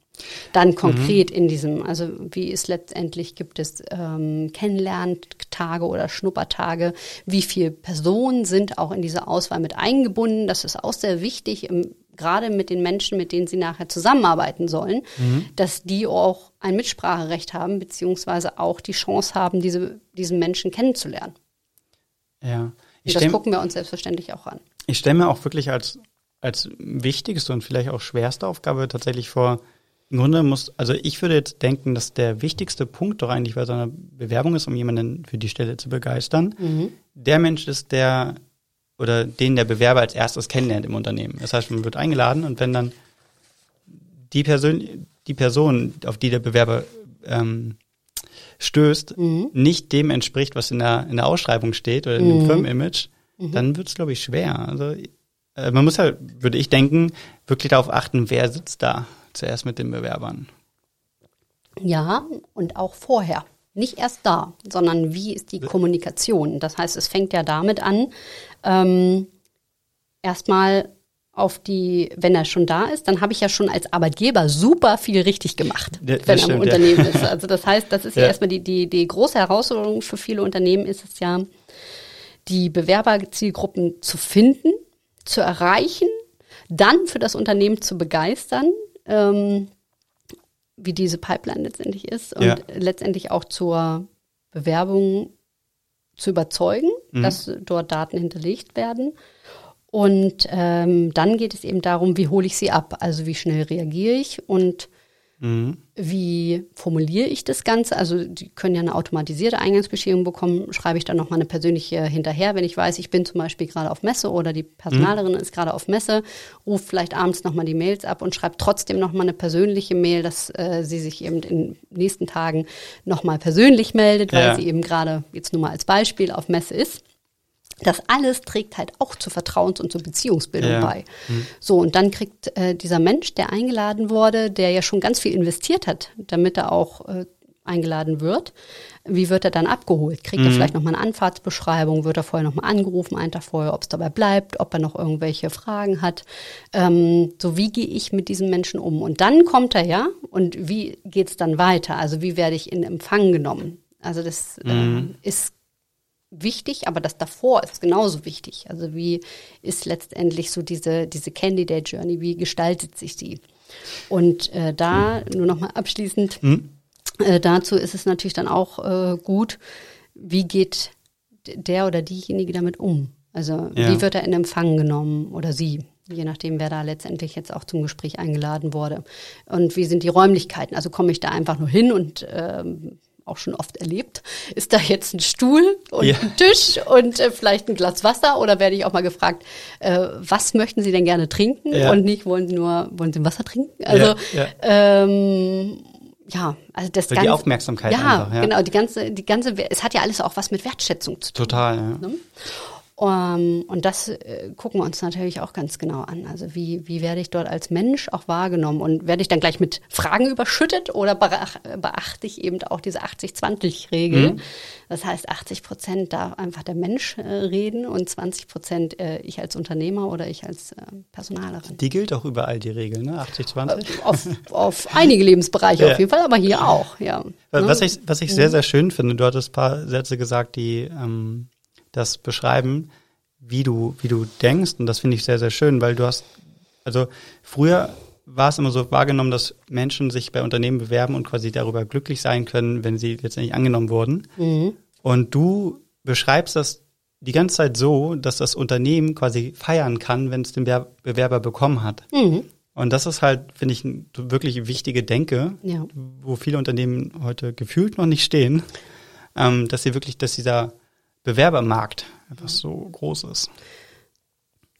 Dann mhm. konkret mhm. in diesem, also wie ist letztendlich, gibt es ähm, Kennenlerntage oder Schnuppertage, wie viele Personen sind auch in diese Auswahl mit eingebunden, das ist auch sehr wichtig, im, gerade mit den Menschen, mit denen sie nachher zusammenarbeiten sollen, mhm. dass die auch ein Mitspracherecht haben, beziehungsweise auch die Chance haben, diese, diesen Menschen kennenzulernen. Ja. Ich das gucken wir uns selbstverständlich auch an. Ich stelle mir auch wirklich als, als wichtigste und vielleicht auch schwerste Aufgabe tatsächlich vor, im Grunde muss, also ich würde jetzt denken, dass der wichtigste Punkt doch eigentlich bei so einer Bewerbung ist, um jemanden für die Stelle zu begeistern, mhm. der Mensch ist, der oder den der Bewerber als erstes kennenlernt im Unternehmen. Das heißt, man wird eingeladen und wenn dann die Person, die Person, auf die der Bewerber ähm, stößt, mhm. nicht dem entspricht, was in der, in der Ausschreibung steht oder in mhm. dem Firmenimage, mhm. dann wird es, glaube ich, schwer. Also äh, man muss halt, würde ich denken, wirklich darauf achten, wer sitzt da zuerst mit den Bewerbern. Ja, und auch vorher. Nicht erst da, sondern wie ist die Kommunikation? Das heißt, es fängt ja damit an, ähm, erstmal auf die, wenn er schon da ist, dann habe ich ja schon als Arbeitgeber super viel richtig gemacht, ja, wenn er im Unternehmen ja. ist. *laughs* Also das heißt, das ist ja, ja erstmal die, die, die große Herausforderung für viele Unternehmen ist es ja, die Bewerberzielgruppen zu finden, zu erreichen, dann für das Unternehmen zu begeistern, ähm, wie diese Pipeline letztendlich ist und ja. letztendlich auch zur Bewerbung zu überzeugen, mhm. dass dort Daten hinterlegt werden. Und ähm, dann geht es eben darum, wie hole ich sie ab, also wie schnell reagiere ich und Mhm. Wie formuliere ich das Ganze? Also die können ja eine automatisierte Eingangsbeschädigung bekommen. Schreibe ich dann nochmal eine persönliche hinterher, wenn ich weiß, ich bin zum Beispiel gerade auf Messe oder die Personalerin mhm. ist gerade auf Messe, ruft vielleicht abends nochmal die Mails ab und schreibt trotzdem nochmal eine persönliche Mail, dass äh, sie sich eben in den nächsten Tagen nochmal persönlich meldet, weil ja. sie eben gerade jetzt nur mal als Beispiel auf Messe ist. Das alles trägt halt auch zur Vertrauens- und zur Beziehungsbildung ja. bei. Mhm. So, und dann kriegt äh, dieser Mensch, der eingeladen wurde, der ja schon ganz viel investiert hat, damit er auch äh, eingeladen wird, wie wird er dann abgeholt? Kriegt mhm. er vielleicht nochmal eine Anfahrtsbeschreibung? Wird er vorher nochmal angerufen, einen Tag vorher, ob es dabei bleibt, ob er noch irgendwelche Fragen hat? Ähm, so, wie gehe ich mit diesem Menschen um? Und dann kommt er ja, und wie geht's dann weiter? Also, wie werde ich in Empfang genommen? Also, das mhm. äh, ist wichtig, aber das davor ist genauso wichtig. Also wie ist letztendlich so diese, diese Candidate Journey, wie gestaltet sich sie? Und äh, da mhm. nur nochmal abschließend, mhm. äh, dazu ist es natürlich dann auch äh, gut, wie geht der oder diejenige damit um? Also ja. wie wird er in Empfang genommen oder sie? je nachdem, wer da letztendlich jetzt auch zum Gespräch eingeladen wurde. Und wie sind die Räumlichkeiten? Also komme ich da einfach nur hin und ähm, auch schon oft erlebt. Ist da jetzt ein Stuhl und ja. ein Tisch und äh, vielleicht ein Glas Wasser oder werde ich auch mal gefragt, äh, was möchten Sie denn gerne trinken ja. und nicht wollen Sie nur wollen Sie Wasser trinken? Also ja, ähm, ja also das Für ganze, die Aufmerksamkeit ja, einfach, ja, genau die ganze die ganze es hat ja alles auch was mit Wertschätzung zu tun. Total. Ja. Ne? Um, ähm, und das äh, gucken wir uns natürlich auch ganz genau an. Also wie, wie werde ich dort als Mensch auch wahrgenommen? Und werde ich dann gleich mit Fragen überschüttet oder beachte ich eben auch diese 80-20-Regel? Mhm. Das heißt, 80 Prozent darf einfach der Mensch äh, reden und 20 Prozent äh, ich als Unternehmer oder ich als äh, Personalerin. Die gilt auch überall, die Regel, ne? 80-20? Äh, auf, auf einige Lebensbereiche *laughs* ja. auf jeden Fall, aber hier auch, ja. Was ne? ich, was ich sehr, mhm. sehr schön finde, du hattest ein paar Sätze gesagt, die ähm, das beschreiben, wie du, wie du denkst. Und das finde ich sehr, sehr schön, weil du hast, also früher war es immer so wahrgenommen, dass Menschen sich bei Unternehmen bewerben und quasi darüber glücklich sein können, wenn sie letztendlich angenommen wurden. Mhm. Und du beschreibst das die ganze Zeit so, dass das Unternehmen quasi feiern kann, wenn es den Bewerber bekommen hat. Mhm. Und das ist halt, finde ich, eine wirklich wichtige Denke, ja. wo viele Unternehmen heute gefühlt noch nicht stehen, ähm, dass sie wirklich, dass dieser Bewerbermarkt einfach so groß ist.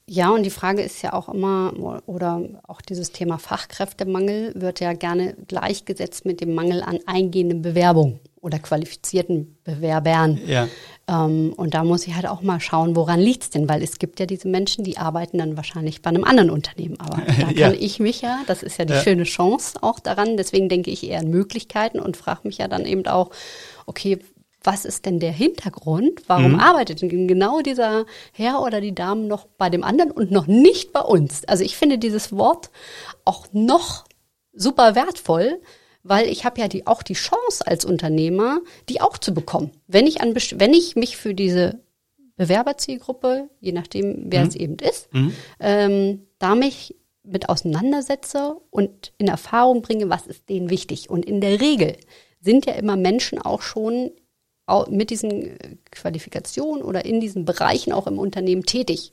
Ja, und die Frage ist ja auch immer, oder auch dieses Thema Fachkräftemangel wird ja gerne gleichgesetzt mit dem Mangel an eingehenden Bewerbungen oder qualifizierten Bewerbern. Ja. Ähm, und da muss ich halt auch mal schauen, woran liegt es denn? Weil es gibt ja diese Menschen, die arbeiten dann wahrscheinlich bei einem anderen Unternehmen. Aber *laughs* da kann ja. ich mich ja, das ist ja die ja. schöne Chance auch daran. Deswegen denke ich eher an Möglichkeiten und frage mich ja dann eben auch, okay, was ist denn der Hintergrund? Warum mhm. arbeitet denn genau dieser Herr oder die Dame noch bei dem anderen und noch nicht bei uns? Also ich finde dieses Wort auch noch super wertvoll, weil ich habe ja die, auch die Chance als Unternehmer, die auch zu bekommen. Wenn ich, an, wenn ich mich für diese Bewerberzielgruppe, je nachdem, wer mhm. es eben ist, mhm. ähm, da mich mit auseinandersetze und in Erfahrung bringe, was ist denen wichtig. Und in der Regel sind ja immer Menschen auch schon mit diesen Qualifikationen oder in diesen Bereichen auch im Unternehmen tätig.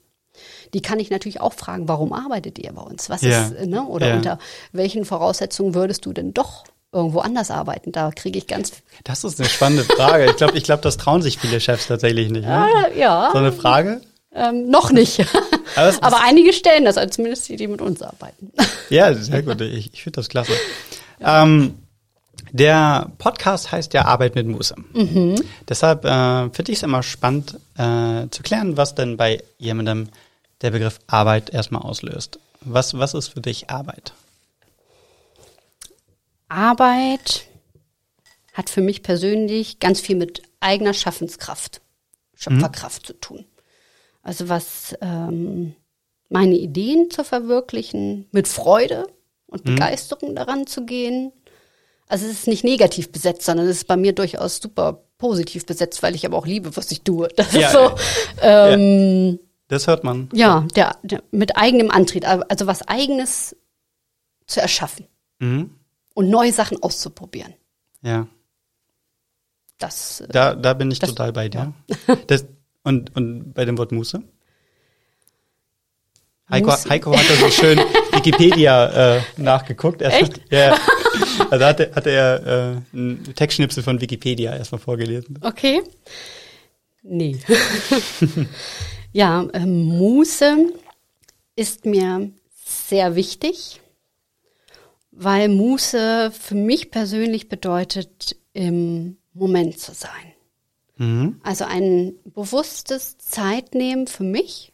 Die kann ich natürlich auch fragen, warum arbeitet ihr bei uns? Was ja. ist, ne? Oder ja. unter welchen Voraussetzungen würdest du denn doch irgendwo anders arbeiten? Da kriege ich ganz. Das ist eine spannende Frage. Ich glaube, ich glaube, das trauen sich viele Chefs tatsächlich nicht. Ne? Äh, ja. So eine Frage? Ähm, noch nicht. *laughs* Aber, Aber einige stellen das, also zumindest die, die mit uns arbeiten. Ja, sehr gut. Ich, ich finde das klasse. Ja. Ähm, der Podcast heißt ja Arbeit mit Muße. Mhm. Deshalb äh, finde ich es immer spannend äh, zu klären, was denn bei jemandem der Begriff Arbeit erstmal auslöst. Was, was ist für dich Arbeit? Arbeit hat für mich persönlich ganz viel mit eigener Schaffenskraft, Schöpferkraft mhm. zu tun. Also was ähm, meine Ideen zu verwirklichen, mit Freude und mhm. Begeisterung daran zu gehen, also es ist nicht negativ besetzt, sondern es ist bei mir durchaus super positiv besetzt, weil ich aber auch liebe, was ich tue. *laughs* Das ja, ist so. Ähm, ja. Das hört man. Ja, der, der, mit eigenem Antrieb, also was eigenes zu erschaffen mhm. und neue Sachen auszuprobieren. Ja. Das. Da, da bin ich das, total bei dir. Ja. *laughs* Das, und, und bei dem Wort Muße? Heiko, Heiko hat da so schön Wikipedia äh, nachgeguckt. Echt? Ja. *laughs* *laughs* also hatte, hatte er äh, einen Textschnipsel von Wikipedia erstmal vorgelesen. Okay. Nee. *laughs* ja, äh, Muße ist mir sehr wichtig, weil Muße für mich persönlich bedeutet, im Moment zu sein. Mhm. Also ein bewusstes Zeitnehmen für mich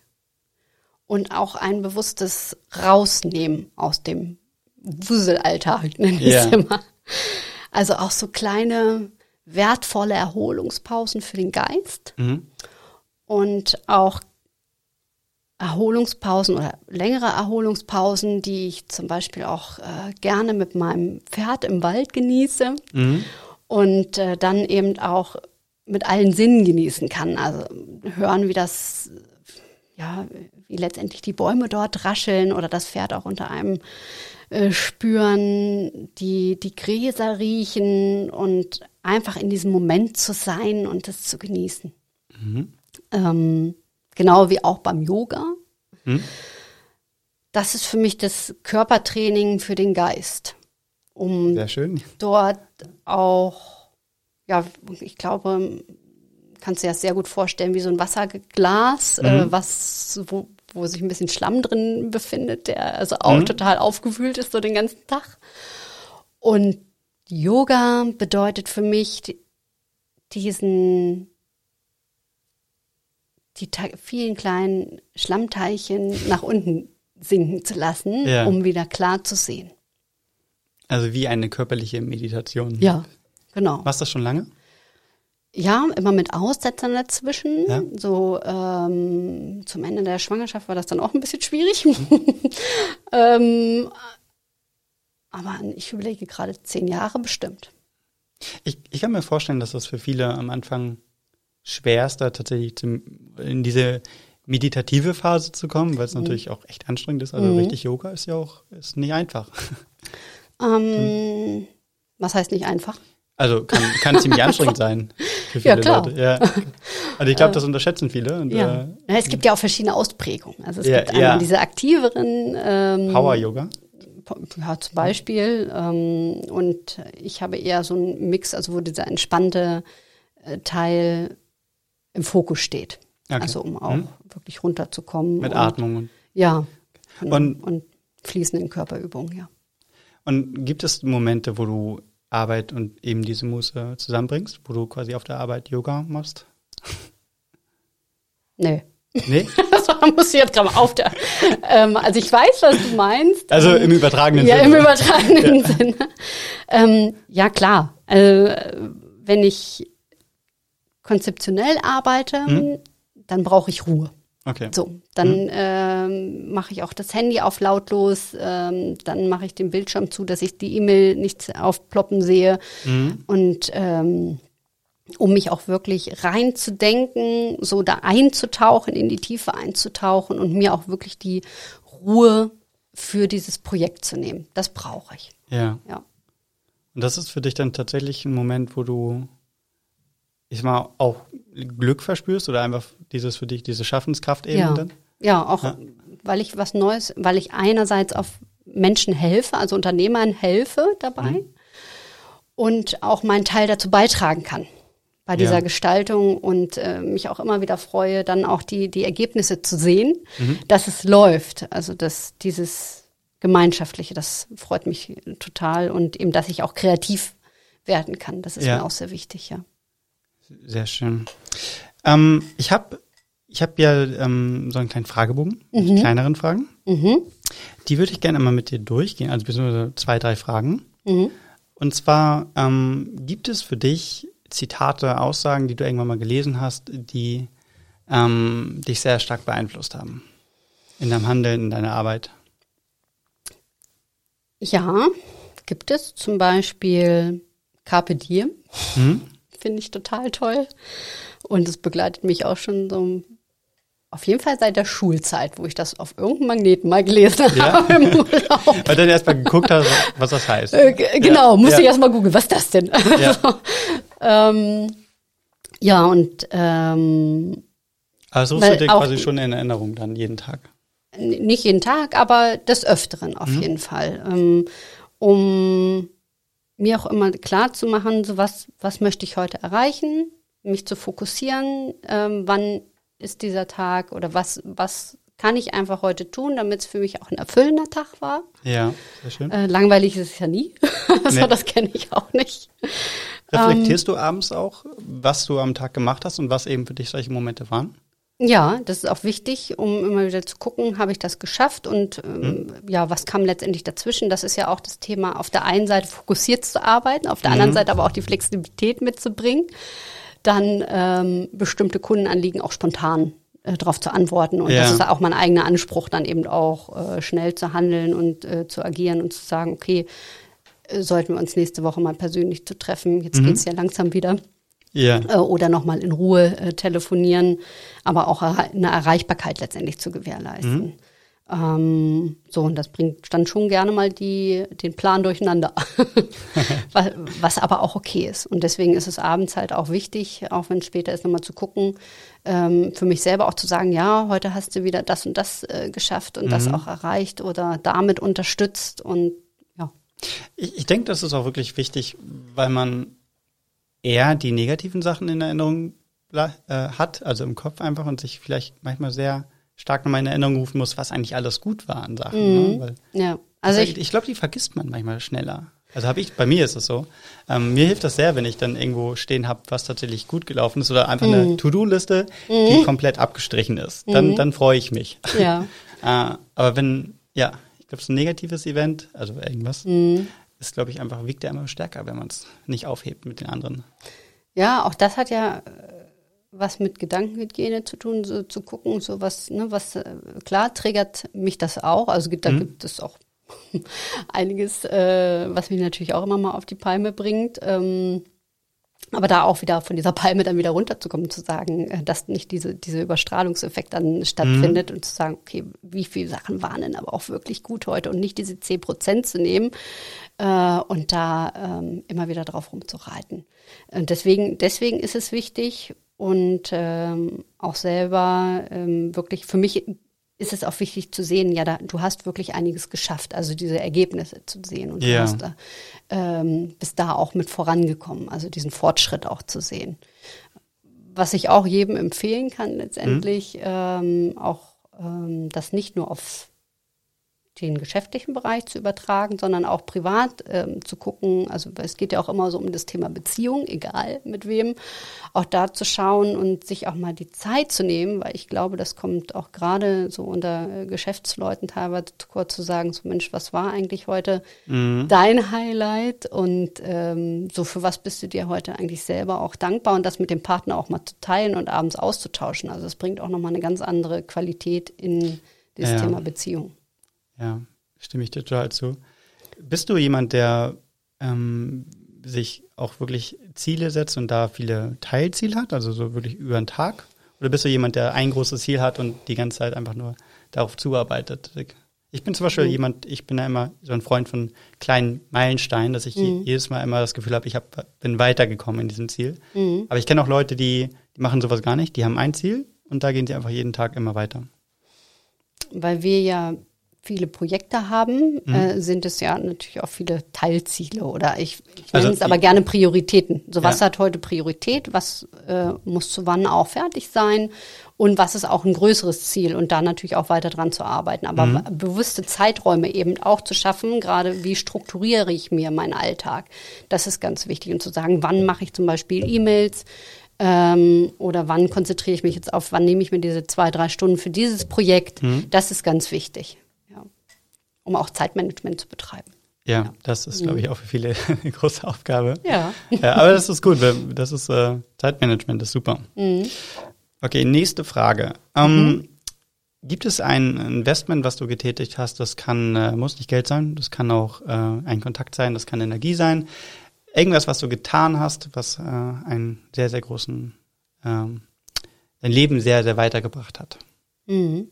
und auch ein bewusstes Rausnehmen aus dem Wuselalltag, nenne ich es immer. Also auch so kleine, wertvolle Erholungspausen für den Geist mhm. und auch Erholungspausen oder längere Erholungspausen, die ich zum Beispiel auch äh, gerne mit meinem Pferd im Wald genieße mhm. und äh, dann eben auch mit allen Sinnen genießen kann. Also hören, wie das, ja, wie letztendlich die Bäume dort rascheln oder das Pferd auch unter einem äh, spüren, die, die Gräser riechen und einfach in diesem Moment zu sein und das zu genießen. Mhm. Ähm, Genau wie auch beim Yoga. Hm? Das ist für mich das Körpertraining für den Geist. Um dort auch, ja, ich glaube, kannst du dir das sehr gut vorstellen, wie so ein Wasserglas, äh, mhm. äh, was, wo, wo sich ein bisschen Schlamm drin befindet, der also auch mhm. total aufgewühlt ist so den ganzen Tag. Und Yoga bedeutet für mich diesen die vielen kleinen Schlammteilchen nach unten sinken zu lassen, ja. um wieder klar zu sehen. Also wie eine körperliche Meditation. Ja, genau. Machst du das schon lange? Ja, immer mit Aussetzern dazwischen. Ja. So ähm, zum Ende der Schwangerschaft war das dann auch ein bisschen schwierig. *laughs* ähm, aber ich überlege gerade zehn Jahre bestimmt. Ich, ich kann mir vorstellen, dass das für viele am Anfang schwerster tatsächlich zum, in diese meditative Phase zu kommen, weil es mhm. natürlich auch echt anstrengend ist. Also mhm. richtig Yoga ist ja auch ist nicht einfach. Ähm, was heißt nicht einfach? Also kann, kann ziemlich *laughs* anstrengend sein für viele ja, klar. Leute. Ja. *laughs* Also ich glaube, das unterschätzen viele. Und, ja. Äh, es gibt ja auch verschiedene Ausprägungen. Also es ja, gibt einmal ja. diese aktiveren ähm, Power Yoga. Ja, zum Beispiel. Ähm, und ich habe eher so einen Mix, also wo dieser entspannte äh, Teil im Fokus steht. Okay. Also um auch hm. wirklich runterzukommen. Mit und, Atmung. Ja. Und, und, und fließenden Körperübungen, ja. Und gibt es Momente, wo du Arbeit und eben diese Muße zusammenbringst, wo du quasi auf der Arbeit Yoga machst? Nee. *laughs* Nee? das muss ich jetzt gerade mal auf der. Ähm, also ich weiß, was du meinst. Also im übertragenen ja, Sinne. Ja, im übertragenen ja. Sinne. Ähm, ja, klar. Also, wenn ich konzeptionell arbeite, hm? dann brauche ich Ruhe. Okay. So, dann hm. ähm, mache ich auch das Handy auf lautlos, ähm, dann mache ich den Bildschirm zu, dass ich die E-Mail nicht aufploppen sehe. Hm. Und ähm, um mich auch wirklich reinzudenken, so da einzutauchen, in die Tiefe einzutauchen und mir auch wirklich die Ruhe für dieses Projekt zu nehmen. Das brauche ich. Ja. ja. Und das ist für dich dann tatsächlich ein Moment, wo du ich mal, auch Glück verspürst oder einfach dieses für dich, diese Schaffenskraft eben ja. dann? Ja, auch ja. weil ich was Neues, weil ich einerseits auf Menschen helfe, also Unternehmern helfe dabei mhm. und auch meinen Teil dazu beitragen kann bei dieser ja. Gestaltung und äh, mich auch immer wieder freue, dann auch die, die Ergebnisse zu sehen, mhm. dass es läuft. Also dass dieses Gemeinschaftliche, das freut mich total und eben, dass ich auch kreativ werden kann. Das ist ja. mir auch sehr wichtig, ja. Sehr schön. Ähm, ich habe ich hab ja ähm, so einen kleinen Fragebogen mhm. mit kleineren Fragen. Mhm. Die würde ich gerne einmal mit dir durchgehen, also beziehungsweise zwei, drei Fragen. Mhm. Und zwar, ähm, gibt es für dich Zitate, Aussagen, die du irgendwann mal gelesen hast, die ähm, dich sehr stark beeinflusst haben? In deinem Handeln, in deiner Arbeit? Ja, gibt es zum Beispiel Carpe Diem. Mhm finde ich total toll. Und es begleitet mich auch schon so auf jeden Fall seit der Schulzeit, wo ich das auf irgendeinem Magneten mal gelesen ja. *laughs* habe im Urlaub. Weil dann erstmal geguckt hast, was das heißt. Äh, genau, ja. musste ja. ich erstmal googeln, was ist das denn? Ja, *laughs* so, ähm, ja und ähm, also rufst du dir quasi schon in Erinnerung dann jeden Tag? Nicht jeden Tag, aber des Öfteren auf mhm. jeden Fall. Ähm, um mir auch immer klar zu machen, so was, was möchte ich heute erreichen, mich zu fokussieren, ähm, wann ist dieser Tag oder was, was kann ich einfach heute tun, damit es für mich auch ein erfüllender Tag war. Ja, sehr schön. Äh, langweilig ist es ja nie. *laughs* also, nee. Das kenne ich auch nicht. Reflektierst ähm, du abends auch, was du am Tag gemacht hast und was eben für dich solche Momente waren? Ja, das ist auch wichtig, um immer wieder zu gucken, habe ich das geschafft und ähm, mhm. ja, was kam letztendlich dazwischen? Das ist ja auch das Thema, auf der einen Seite fokussiert zu arbeiten, auf der mhm. anderen Seite aber auch die Flexibilität mitzubringen, dann ähm, bestimmte Kundenanliegen auch spontan äh, darauf zu antworten. Und ja. das ist auch mein eigener Anspruch, dann eben auch äh, schnell zu handeln und äh, zu agieren und zu sagen, okay, äh, sollten wir uns nächste Woche mal persönlich zu treffen. Jetzt mhm. geht's ja langsam wieder ja. äh, oder nochmal in Ruhe äh, telefonieren, aber auch eine Erreichbarkeit letztendlich zu gewährleisten. Mhm. Ähm, so, und das bringt dann schon gerne mal die, den Plan durcheinander, *laughs* was, was, aber auch okay ist. Und deswegen ist es abends halt auch wichtig, auch wenn es später ist, nochmal zu gucken, ähm, für mich selber auch zu sagen, ja, heute hast du wieder das und das äh, geschafft und mhm. das auch erreicht oder damit unterstützt und ja. Ich, ich denke, das ist auch wirklich wichtig, weil man eher die negativen Sachen in Erinnerung äh, hat, also im Kopf einfach und sich vielleicht manchmal sehr stark nochmal in Erinnerung rufen muss, was eigentlich alles gut war an Sachen. Ne? Mhm. Ne? ja, also ich, ich glaube, die vergisst man manchmal schneller. Also habe ich, bei mir ist es so. Ähm, mir hilft das sehr, wenn ich dann irgendwo stehen habe, was tatsächlich gut gelaufen ist oder einfach mhm. eine To-Do-Liste, die mhm. komplett abgestrichen ist. Dann, mhm. dann freue ich mich. Ja. äh, *laughs* aber wenn, ja, ich glaube, so ein negatives Event, also irgendwas, mhm ist, glaube ich, einfach, wiegt ja immer stärker, wenn man es nicht aufhebt mit den anderen. Ja, auch das hat ja äh, was mit Gedankenhygiene zu tun, so zu gucken, so was, ne, was, äh, klar triggert mich das auch. Also da mhm. gibt es auch *laughs* einiges, äh, was mich natürlich auch immer mal auf die Palme bringt. Ähm, aber da auch wieder von dieser Palme dann wieder runterzukommen, zu sagen, äh, dass nicht diese, diese Überstrahlungseffekt dann stattfindet mhm. und zu sagen, okay, wie viele Sachen waren denn aber auch wirklich gut heute und nicht diese 10 Prozent zu nehmen äh, und da ähm, immer wieder drauf rumzureiten. Und deswegen, deswegen ist es wichtig und ähm, auch selber ähm, wirklich für mich ist es auch wichtig zu sehen, ja, da, du hast wirklich einiges geschafft, also diese Ergebnisse zu sehen und ja. du hast da, ähm, bist da auch mit vorangekommen, also diesen Fortschritt auch zu sehen. Was ich auch jedem empfehlen kann letztendlich, mhm. ähm, auch ähm, das nicht nur aufs den geschäftlichen Bereich zu übertragen, sondern auch privat ähm, zu gucken. Also es geht ja auch immer so um das Thema Beziehung, egal mit wem, auch da zu schauen und sich auch mal die Zeit zu nehmen, weil ich glaube, das kommt auch gerade so unter äh, Geschäftsleuten teilweise kurz zu sagen, so Mensch, was war eigentlich heute mhm. dein Highlight und ähm, so für was bist du dir heute eigentlich selber auch dankbar und das mit dem Partner auch mal zu teilen und abends auszutauschen. Also es bringt auch nochmal eine ganz andere Qualität in das ja. Thema Beziehung. Ja, stimme ich dir total zu. Bist du jemand, der ähm, sich auch wirklich Ziele setzt und da viele Teilziele hat, also so wirklich über den Tag? Oder bist du jemand, der ein großes Ziel hat und die ganze Zeit einfach nur darauf zuarbeitet? Ich bin zum Beispiel mhm. jemand, ich bin ja immer so ein Freund von kleinen Meilensteinen, dass ich mhm. jedes Mal immer das Gefühl habe, ich hab, bin weitergekommen in diesem Ziel. Mhm. Aber ich kenne auch Leute, die, die machen sowas gar nicht, die haben ein Ziel und da gehen sie einfach jeden Tag immer weiter. Weil wir ja viele Projekte haben, mhm. äh, sind es ja natürlich auch viele Teilziele oder ich, ich nenne also, es aber gerne Prioritäten. So was ja. hat heute Priorität, was äh, muss zu wann auch fertig sein und was ist auch ein größeres Ziel und da natürlich auch weiter dran zu arbeiten. Aber mhm. bewusste Zeiträume eben auch zu schaffen, gerade wie strukturiere ich mir meinen Alltag, das ist ganz wichtig und zu sagen, wann mache ich zum Beispiel E-Mails, ähm, oder wann konzentriere ich mich jetzt auf, wann nehme ich mir diese zwei, drei Stunden für dieses Projekt, mhm. das ist ganz wichtig um auch Zeitmanagement zu betreiben. Ja, ja. das ist, glaube ich, auch für viele *laughs* eine große Aufgabe. Ja. ja aber das ist gut. Das ist äh, Zeitmanagement ist super. Mhm. Okay, nächste Frage. Ähm, mhm. Gibt es ein Investment, was du getätigt hast? Das kann, äh, muss nicht Geld sein, das kann auch äh, ein Kontakt sein, das kann Energie sein. Irgendwas, was du getan hast, was äh, einen sehr, sehr großen, ähm, dein Leben sehr, sehr weitergebracht hat. Mhm.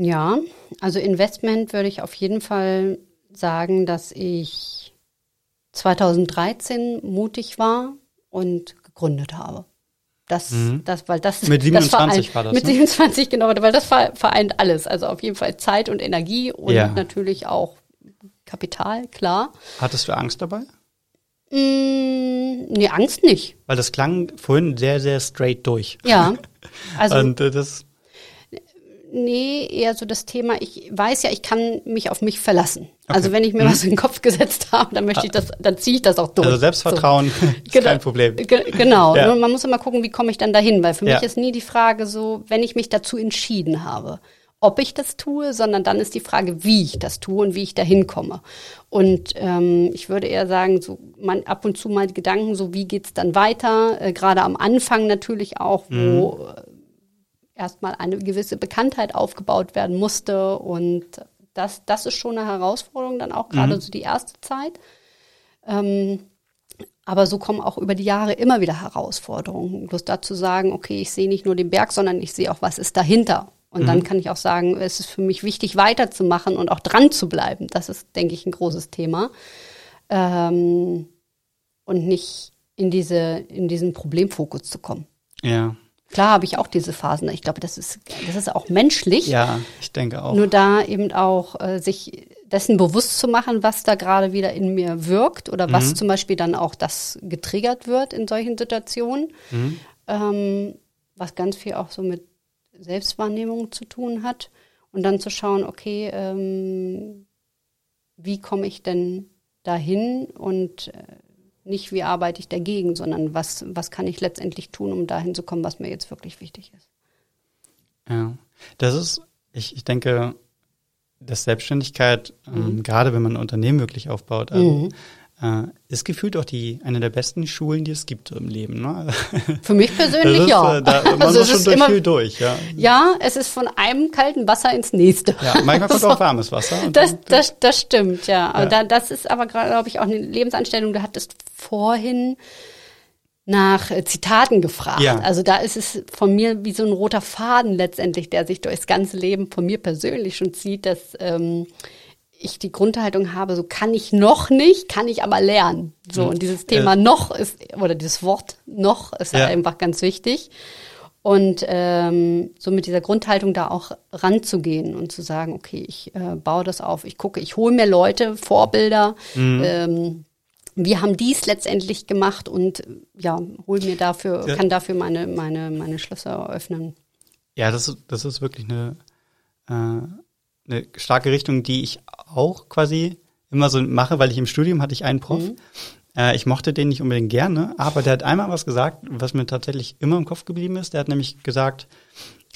Ja, also Investment würde ich auf jeden Fall sagen, dass ich 2013 mutig war und gegründet habe. Das, mhm. das, weil das mit 27 *laughs* das vereint, war das. Mit ne? 27 genau, weil das vereint alles. Also auf jeden Fall Zeit und Energie und ja. natürlich auch Kapital, klar. Hattest du Angst dabei? Mm, nee, Angst nicht. Weil das klang vorhin sehr, sehr straight durch. Ja. *laughs* Also Und äh, das Nee, eher so das Thema, ich weiß ja, ich kann mich auf mich verlassen. Okay. Also wenn ich mir mhm. was in den Kopf *laughs* gesetzt habe, dann möchte ich das, dann ziehe ich das auch durch. Also Selbstvertrauen so. *laughs* ist genau, kein Problem. genau. Ja. Man muss immer gucken, wie komme ich dann dahin, weil für ja. mich ist nie die Frage so, wenn ich mich dazu entschieden habe, ob ich das tue, sondern dann ist die Frage, wie ich das tue und wie ich dahin komme. Und ähm, ich würde eher sagen, so man ab und zu mal Gedanken, so wie geht's dann weiter? Äh, Gerade am Anfang natürlich auch, wo mhm erstmal eine gewisse Bekanntheit aufgebaut werden musste. Und das, das ist schon eine Herausforderung, dann auch gerade mhm. so die erste Zeit. Ähm, aber so kommen auch über die Jahre immer wieder Herausforderungen. Bloß dazu sagen, okay, ich sehe nicht nur den Berg, sondern ich sehe auch, was ist dahinter. Und mhm. dann kann ich auch sagen, es ist für mich wichtig, weiterzumachen und auch dran zu bleiben. Das ist, denke ich, ein großes Thema. Ähm, und nicht in diese, in diesen Problemfokus zu kommen. Ja. Klar habe ich auch diese Phasen. Ich glaube, das ist, das ist auch menschlich. Ja, ich denke auch. Nur da eben auch äh, sich dessen bewusst zu machen, was da gerade wieder in mir wirkt oder was mhm. zum Beispiel dann auch das getriggert wird in solchen Situationen. Mhm. Ähm, was ganz viel auch so mit Selbstwahrnehmung zu tun hat. Und dann zu schauen, okay, ähm, wie komme ich denn dahin und äh, nicht, wie arbeite ich dagegen, sondern was, was kann ich letztendlich tun, um dahin zu kommen, was mir jetzt wirklich wichtig ist. Ja, das ist, ich, ich denke, dass Selbstständigkeit, ähm, mhm. gerade wenn man ein Unternehmen wirklich aufbaut, also, mhm äh, ist gefühlt auch die eine der besten Schulen, die es gibt im Leben. Ne? *laughs* Für mich persönlich ist, ja. Äh, da, *laughs* man also muss schon durch immer, viel durch. Ja. ja, es ist von einem kalten Wasser ins nächste. Ja, manchmal kommt *laughs* so. auch warmes Wasser. Das, dann, das, das stimmt, ja. ja. Da, das ist aber gerade, glaube ich, auch eine Lebensanstellung. Du hattest vorhin nach äh, Zitaten gefragt. Ja. Also da ist es von mir wie so ein roter Faden letztendlich, der sich durchs ganze Leben von mir persönlich schon zieht, dass ähm, ich die Grundhaltung habe, so kann ich noch nicht, kann ich aber lernen. So, und dieses Thema äh, noch ist, oder dieses Wort noch ist ja. halt einfach ganz wichtig. Und ähm, so mit dieser Grundhaltung da auch ranzugehen und zu sagen, okay, ich äh, baue das auf, ich gucke, ich hole mir Leute, Vorbilder, mhm. ähm, wir haben dies letztendlich gemacht und ja, hol mir dafür, ja. kann dafür meine, meine, meine Schlösser eröffnen. Ja, das ist, das ist wirklich eine, äh, eine starke Richtung, die ich auch quasi immer so mache, weil ich im Studium hatte ich einen Prof. Mhm. Äh, ich mochte den nicht unbedingt gerne, aber der hat einmal was gesagt, was mir tatsächlich immer im Kopf geblieben ist. Der hat nämlich gesagt,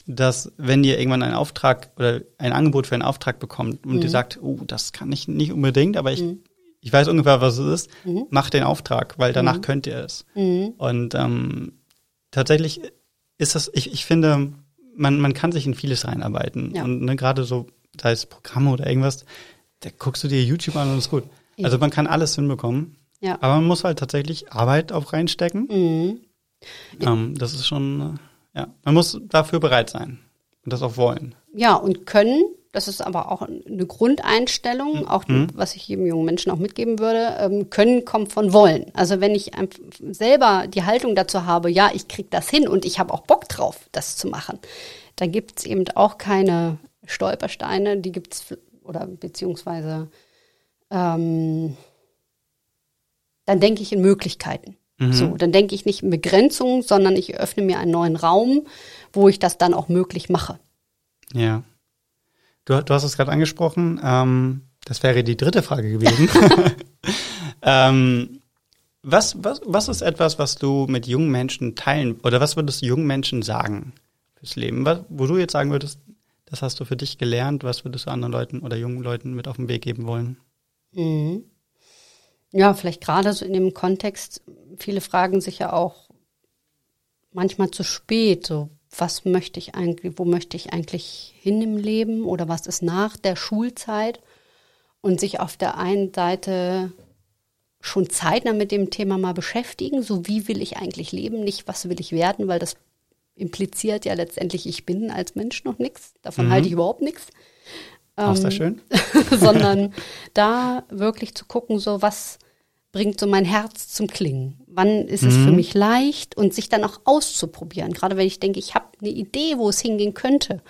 dass wenn ihr irgendwann einen Auftrag oder ein Angebot für einen Auftrag bekommt und mhm. ihr sagt, oh, das kann ich nicht unbedingt, aber ich, mhm. ich weiß ungefähr, was es ist, mhm. macht den Auftrag, weil danach mhm. könnt ihr es. Mhm. Und ähm, tatsächlich ist das, ich, ich finde, man, man kann sich in vieles reinarbeiten. Ja. Und ne, gerade so sei es Programme oder irgendwas, da guckst du dir YouTube an und ist gut. Ja. Also man kann alles hinbekommen. Ja. Aber man muss halt tatsächlich Arbeit auch reinstecken. Mhm. Ähm, das ist schon, äh, ja, man muss dafür bereit sein und das auch wollen. Ja, und können, das ist aber auch eine Grundeinstellung, mhm. auch mhm. was ich jedem jungen Menschen auch mitgeben würde. Ähm, können kommt von wollen. Also wenn ich selber die Haltung dazu habe, ja, ich krieg das hin und ich habe auch Bock drauf, das zu machen, dann gibt es eben auch keine Stolpersteine, die gibt es, oder beziehungsweise ähm, dann denke ich in Möglichkeiten. Mhm. So, dann denke ich nicht in Begrenzungen, sondern ich öffne mir einen neuen Raum, wo ich das dann auch möglich mache. Ja. Du, du hast es gerade angesprochen. Ähm, das wäre die dritte Frage gewesen. *laughs* *laughs* ähm, was, was, was ist etwas, was du mit jungen Menschen teilen oder was würdest du jungen Menschen sagen fürs Leben? Was, wo du jetzt sagen würdest, das hast du für dich gelernt. Was würdest du anderen Leuten oder jungen Leuten mit auf den Weg geben wollen? Mhm. Ja, vielleicht gerade so in dem Kontext, viele fragen sich ja auch manchmal zu spät, so was möchte ich eigentlich, wo möchte ich eigentlich hin im Leben oder was ist nach der Schulzeit und sich auf der einen Seite schon zeitnah mit dem Thema mal beschäftigen, so wie will ich eigentlich leben, nicht was will ich werden, weil das impliziert ja letztendlich, ich bin als Mensch noch nichts. Davon mhm. halte ich überhaupt nichts. Ähm, ist das schön? *laughs* sondern *laughs* da wirklich zu gucken, so was bringt so mein Herz zum Klingen. Wann ist mhm. es für mhm. mich leicht und sich dann auch auszuprobieren. Gerade wenn ich denke, ich habe eine Idee, wo es hingehen könnte.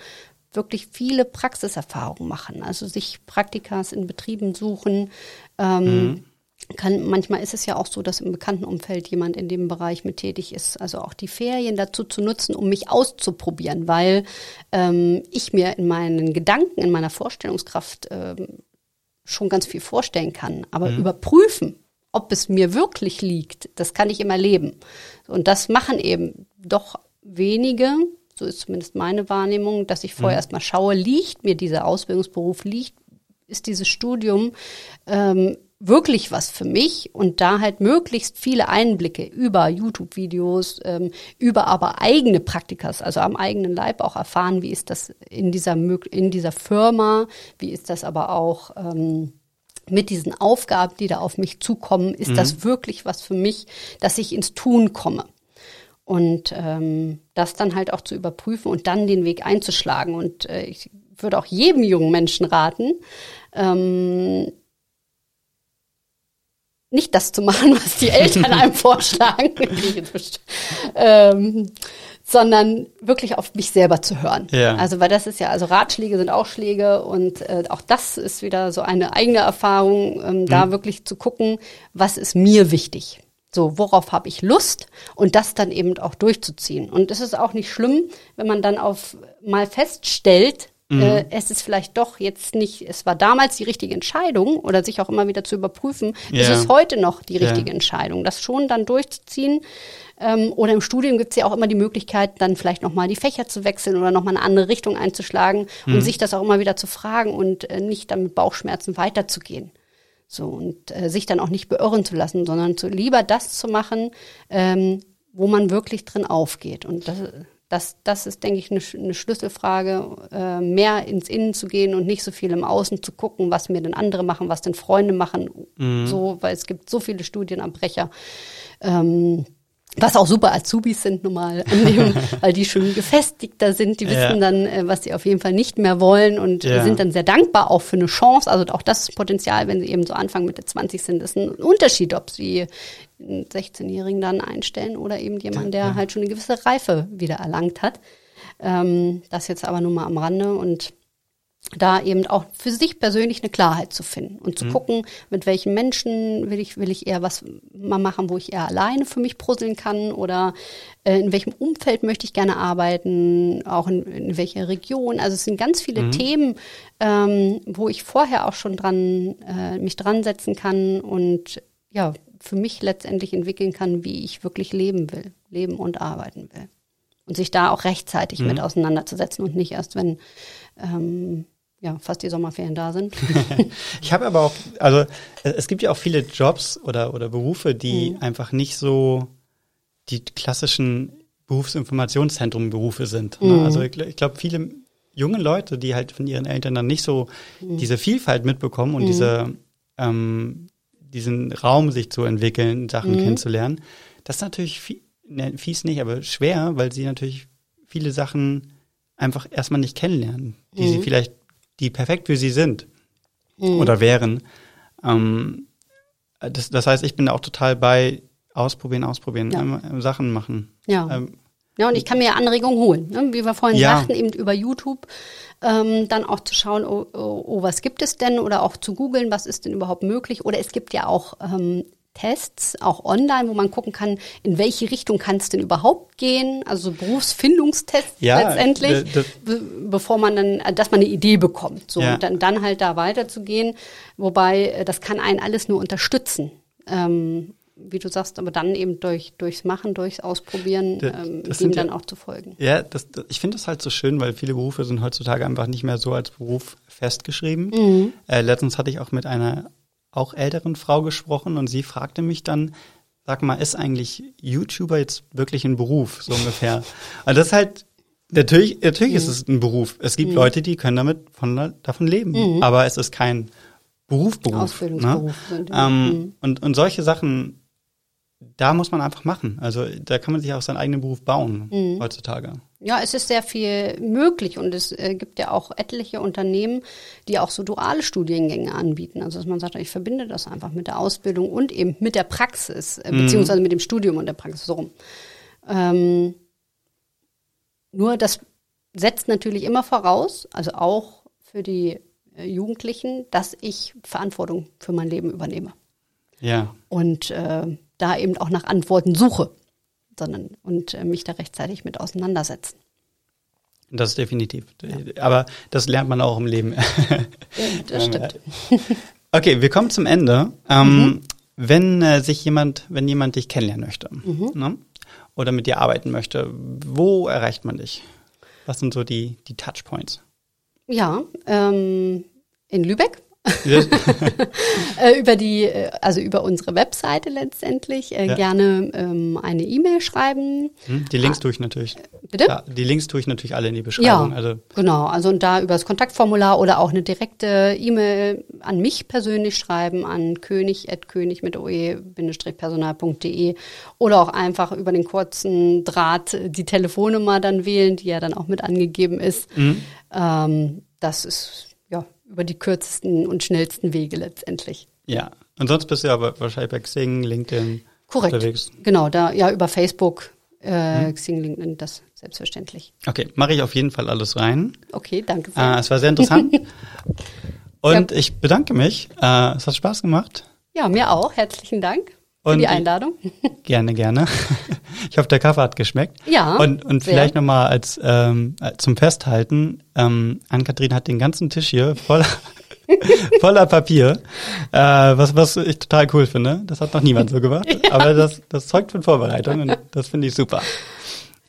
wirklich viele Praxiserfahrungen machen, also sich Praktikas in Betrieben suchen. Ähm, mhm. Kann, manchmal ist es ja auch so, dass im bekannten Umfeld jemand in dem Bereich mit tätig ist. Also auch die Ferien dazu zu nutzen, um mich auszuprobieren, weil ähm, ich mir in meinen Gedanken, in meiner Vorstellungskraft ähm, schon ganz viel vorstellen kann. Aber mhm. überprüfen, ob es mir wirklich liegt, das kann ich immer leben. Und das machen eben doch wenige, so ist zumindest meine Wahrnehmung, dass ich vorher mhm. erstmal schaue, liegt mir dieser Ausbildungsberuf, liegt, ist dieses Studium ähm, wirklich was für mich und da halt möglichst viele Einblicke über YouTube-Videos, ähm, über aber eigene Praktikas, also am eigenen Leib auch erfahren, wie ist das in dieser, in dieser Firma, wie ist das aber auch ähm, mit diesen Aufgaben, die da auf mich zukommen, ist mhm. das wirklich was für mich, dass ich ins Tun komme. Und ähm, das dann halt auch zu überprüfen und dann den Weg einzuschlagen. Und äh, ich würde auch jedem jungen Menschen raten, ähm, nicht das zu machen, *laughs* was die Eltern einem *laughs* vorschlagen, *laughs* ähm, sondern wirklich auf mich selber zu hören. Ja. Also weil das ist ja, also Ratschläge sind auch Schläge und äh, auch das ist wieder so eine eigene Erfahrung, ähm, mhm. da wirklich zu gucken, was ist mir wichtig. So, worauf habe ich Lust und das dann eben auch durchzuziehen. Und es ist auch nicht schlimm, wenn man dann auf mal feststellt, Mhm. Äh, es ist vielleicht doch jetzt nicht, es war damals die richtige Entscheidung oder sich auch immer wieder zu überprüfen, ja. ist es heute noch die richtige ja. Entscheidung, das schon dann durchzuziehen. Ähm, oder im Studium gibt es ja auch immer die Möglichkeit, dann vielleicht nochmal die Fächer zu wechseln oder nochmal eine andere Richtung einzuschlagen mhm. und sich das auch immer wieder zu fragen und äh, nicht dann mit Bauchschmerzen weiterzugehen. So, und äh, sich dann auch nicht beirren zu lassen, sondern zu, lieber das zu machen, ähm, wo man wirklich drin aufgeht. Und das, das, das ist, denke ich, eine, eine Schlüsselfrage, äh, mehr ins Innen zu gehen und nicht so viel im Außen zu gucken, was mir denn andere machen, was denn Freunde machen, mhm. so, weil es gibt so viele Studienabbrecher. Ähm, was auch super Azubis sind nun mal, dem, *laughs* weil die schon gefestigter sind, die wissen ja. dann, äh, was sie auf jeden Fall nicht mehr wollen und ja. sind dann sehr dankbar auch für eine Chance. Also auch das Potenzial, wenn sie eben so Anfang Mitte 20 sind, ist ein Unterschied, ob sie einen 16-Jährigen dann einstellen oder eben jemanden, der ja. halt schon eine gewisse Reife wieder erlangt hat. Ähm, das jetzt aber nur mal am Rande und da eben auch für sich persönlich eine Klarheit zu finden und zu mhm. gucken, mit welchen Menschen will ich, will ich eher was mal machen, wo ich eher alleine für mich puzzeln kann oder äh, in welchem Umfeld möchte ich gerne arbeiten, auch in, in welcher Region. Also es sind ganz viele mhm. Themen, ähm, wo ich vorher auch schon dran, äh, mich dran setzen kann und ja, für mich letztendlich entwickeln kann, wie ich wirklich leben will, leben und arbeiten will. Und sich da auch rechtzeitig mhm. mit auseinanderzusetzen und nicht erst, wenn ähm, ja, fast die Sommerferien da sind. *laughs* ich habe aber auch, also es gibt ja auch viele Jobs oder, oder Berufe, die mhm. einfach nicht so die klassischen Berufsinformationszentrum-Berufe sind. Ne? Mhm. Also ich, ich glaube, viele junge Leute, die halt von ihren Eltern dann nicht so mhm. diese Vielfalt mitbekommen und mhm. diese ähm, diesen Raum sich zu entwickeln, Sachen mhm. kennenzulernen. Das ist natürlich viel, ne, fies nicht, aber schwer, weil sie natürlich viele Sachen einfach erstmal nicht kennenlernen, die mhm. sie vielleicht, die perfekt für sie sind mhm. oder wären. Ähm, das, das heißt, ich bin auch total bei ausprobieren, ausprobieren, ja. Sachen machen. Ja. Ähm, ja, und ich kann mir Anregungen holen, ne? wie wir vorhin ja. sagten, eben über YouTube ähm, dann auch zu schauen, oh, oh, oh, was gibt es denn oder auch zu googeln, was ist denn überhaupt möglich. Oder es gibt ja auch ähm, Tests, auch online, wo man gucken kann, in welche Richtung kann es denn überhaupt gehen, also Berufsfindungstests ja, letztendlich, be bevor man dann, dass man eine Idee bekommt. So, ja. und dann, dann halt da weiterzugehen, wobei äh, das kann einen alles nur unterstützen. Ähm, wie du sagst, aber dann eben durch, durchs Machen, durchs Ausprobieren, ähm, dem dann ja, auch zu folgen. Ja, das, das, ich finde das halt so schön, weil viele Berufe sind heutzutage einfach nicht mehr so als Beruf festgeschrieben. Mhm. Äh, letztens hatte ich auch mit einer auch älteren Frau gesprochen und sie fragte mich dann, sag mal, ist eigentlich YouTuber jetzt wirklich ein Beruf, so ungefähr? Und *laughs* das ist halt, natürlich, natürlich mhm. ist es ein Beruf. Es gibt mhm. Leute, die können damit von, davon leben, mhm. aber es ist kein Beruf, Beruf. Ne? Ausbildungsberuf. Ne? Ähm, mhm. und, und solche Sachen da muss man einfach machen. Also da kann man sich auch seinen eigenen Beruf bauen mhm. heutzutage. Ja, es ist sehr viel möglich und es äh, gibt ja auch etliche Unternehmen, die auch so duale Studiengänge anbieten. Also dass man sagt, ich verbinde das einfach mit der Ausbildung und eben mit der Praxis, äh, mhm. beziehungsweise mit dem Studium und der Praxis so rum. Ähm, nur das setzt natürlich immer voraus, also auch für die äh, Jugendlichen, dass ich Verantwortung für mein Leben übernehme. Ja. Und äh, da eben auch nach Antworten suche, sondern und äh, mich da rechtzeitig mit auseinandersetzen. Das ist definitiv. Ja. Aber das lernt man auch im Leben. Das stimmt. Okay, wir kommen zum Ende. Ähm, mhm. Wenn äh, sich jemand, wenn jemand dich kennenlernen möchte mhm. ne? oder mit dir arbeiten möchte, wo erreicht man dich? Was sind so die, die Touchpoints? Ja, ähm, in Lübeck *laughs* über die, äh, also über unsere Webseite letztendlich äh, ja. gerne ähm, eine E-Mail schreiben. Hm, die Links ah, tue ich natürlich. Bitte? Ja, die Links tue ich natürlich alle in die Beschreibung. Ja, also. genau. Also und da über das Kontaktformular oder auch eine direkte E-Mail an mich persönlich schreiben, an könig.könig mit oe-personal.de oder auch einfach über den kurzen Draht die Telefonnummer dann wählen, die ja dann auch mit angegeben ist. Mhm. Ähm, das ist über die kürzesten und schnellsten Wege letztendlich. Ja, und sonst bist du ja wahrscheinlich bei Xing, LinkedIn Korrekt. unterwegs. Genau, da ja über Facebook, äh, hm. Xing, LinkedIn, das selbstverständlich. Okay, mache ich auf jeden Fall alles rein. Okay, danke sehr. Äh, es war sehr interessant. *laughs* und ja. ich bedanke mich. Äh, es hat Spaß gemacht. Ja, mir auch. Herzlichen Dank für und die Einladung. *laughs* Gerne, gerne. *laughs* Ich hoffe, der Kaffee hat geschmeckt. Ja. Und, und vielleicht nochmal als ähm, zum Festhalten, ähm, Ann-Kathrin hat den ganzen Tisch hier voller, *laughs* voller Papier, äh, was, was ich total cool finde. Das hat noch niemand so gemacht. ja. Aber das, das zeugt von Vorbereitung und das finde ich super.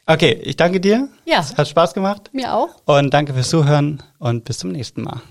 Okay, ich danke dir. Ja. Es hat Spaß gemacht. Mir auch. Und danke fürs Zuhören und bis zum nächsten Mal.